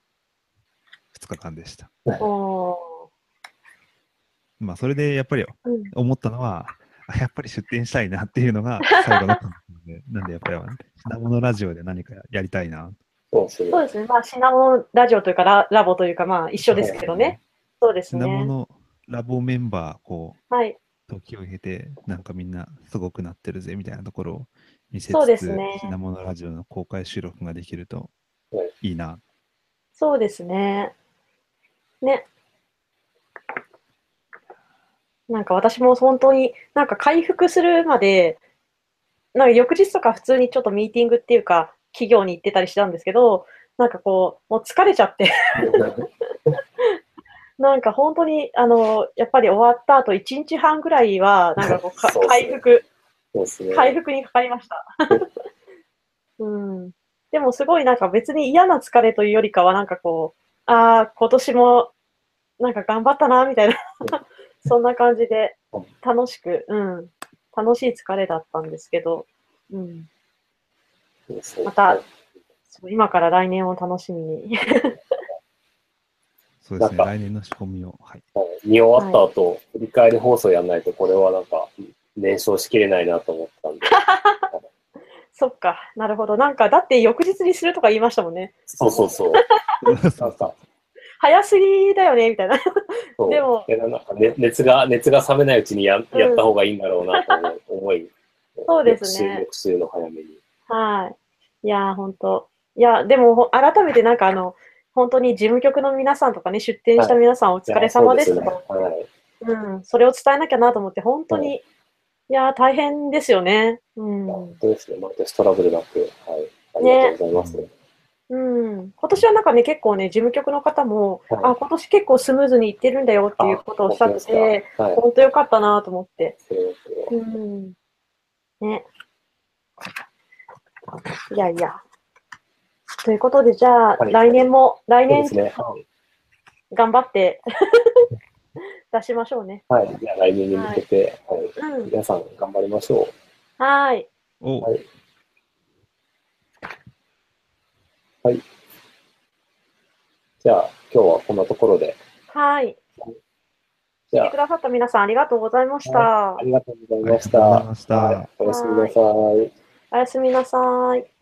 2日間でした。おまあ、それでやっぱり思ったのは、あやっぱり出店したいなっていうのが最後だったので、なんでやっぱり品物ラジオで何かやりたいな。そうですねそう。ですね。まあ、シナモンラジオというかラ、ラボというか、まあ、一緒ですけどね。そうです品ね。物ラボメンバー、こう、はい。時を経て、なんかみんなすごくなってるぜみたいなところを見せそうつつ、ですね品物ラジオの公開収録ができるとはいいいな。そうですね。ね。なんか私も本当になんか回復するまで、なんか翌日とか普通にちょっとミーティングっていうか、企業に行ってたりしたんですけど、なんかこう、もう疲れちゃって、なんか本当に、あの、やっぱり終わった後1日半ぐらいは、なんかこう ね回復、ね。回復にかかりました。うん。でもすごいなんか別に嫌な疲れというよりかはなんかこう、ああ、今年もなんか頑張ったな、みたいな、そんな感じで楽しく、うん、楽しい疲れだったんですけど、うん、また今から来年を楽しみに。そうですね、来年の仕込みを。はい。はい見終わった後、振り返り放送やんないと、これはなんか、燃焼しきれないなと思ったんで。そっか、なるほど。なんか、だって翌日にするとか言いましたもんね。そうそうそう。なんか、早すぎだよね、みたいな。でもいやなんか、ね、熱が、熱が冷めないうちにややった方がいいんだろうなと思い。そうですね翌週、の早めに。はい。いやー、本当いや、でも、ほ改めてなんかあの、本当に事務局の皆さんとかね、出店した皆さんお疲れ様ですといやか。はい。うん、それを伝えなきゃなと思って、本当に、いやー、大変ですよね。うん。本当ですね。毎年トラブルなく、はい。ありがとうございます。うん、今年はなんかね、結構ね、事務局の方も、はいあ、今年結構スムーズにいってるんだよっていうことをおっしゃってて、あ、はい。本当よかったなと思って。うん。ね。いやいや。ということで、じゃあ、はい来年も、来年。頑張って 出しましょうね。はい。じゃあ来年に向けて、はい。うん。皆さん頑張りましょう。はーい。お、はい。はい。じゃあ、今日はこんなところで。はーい。聞いてく、ださった皆さんありがとうございました。ありがとうございました。ありがとうございましたはいおやすみなさい。おやすみなさい。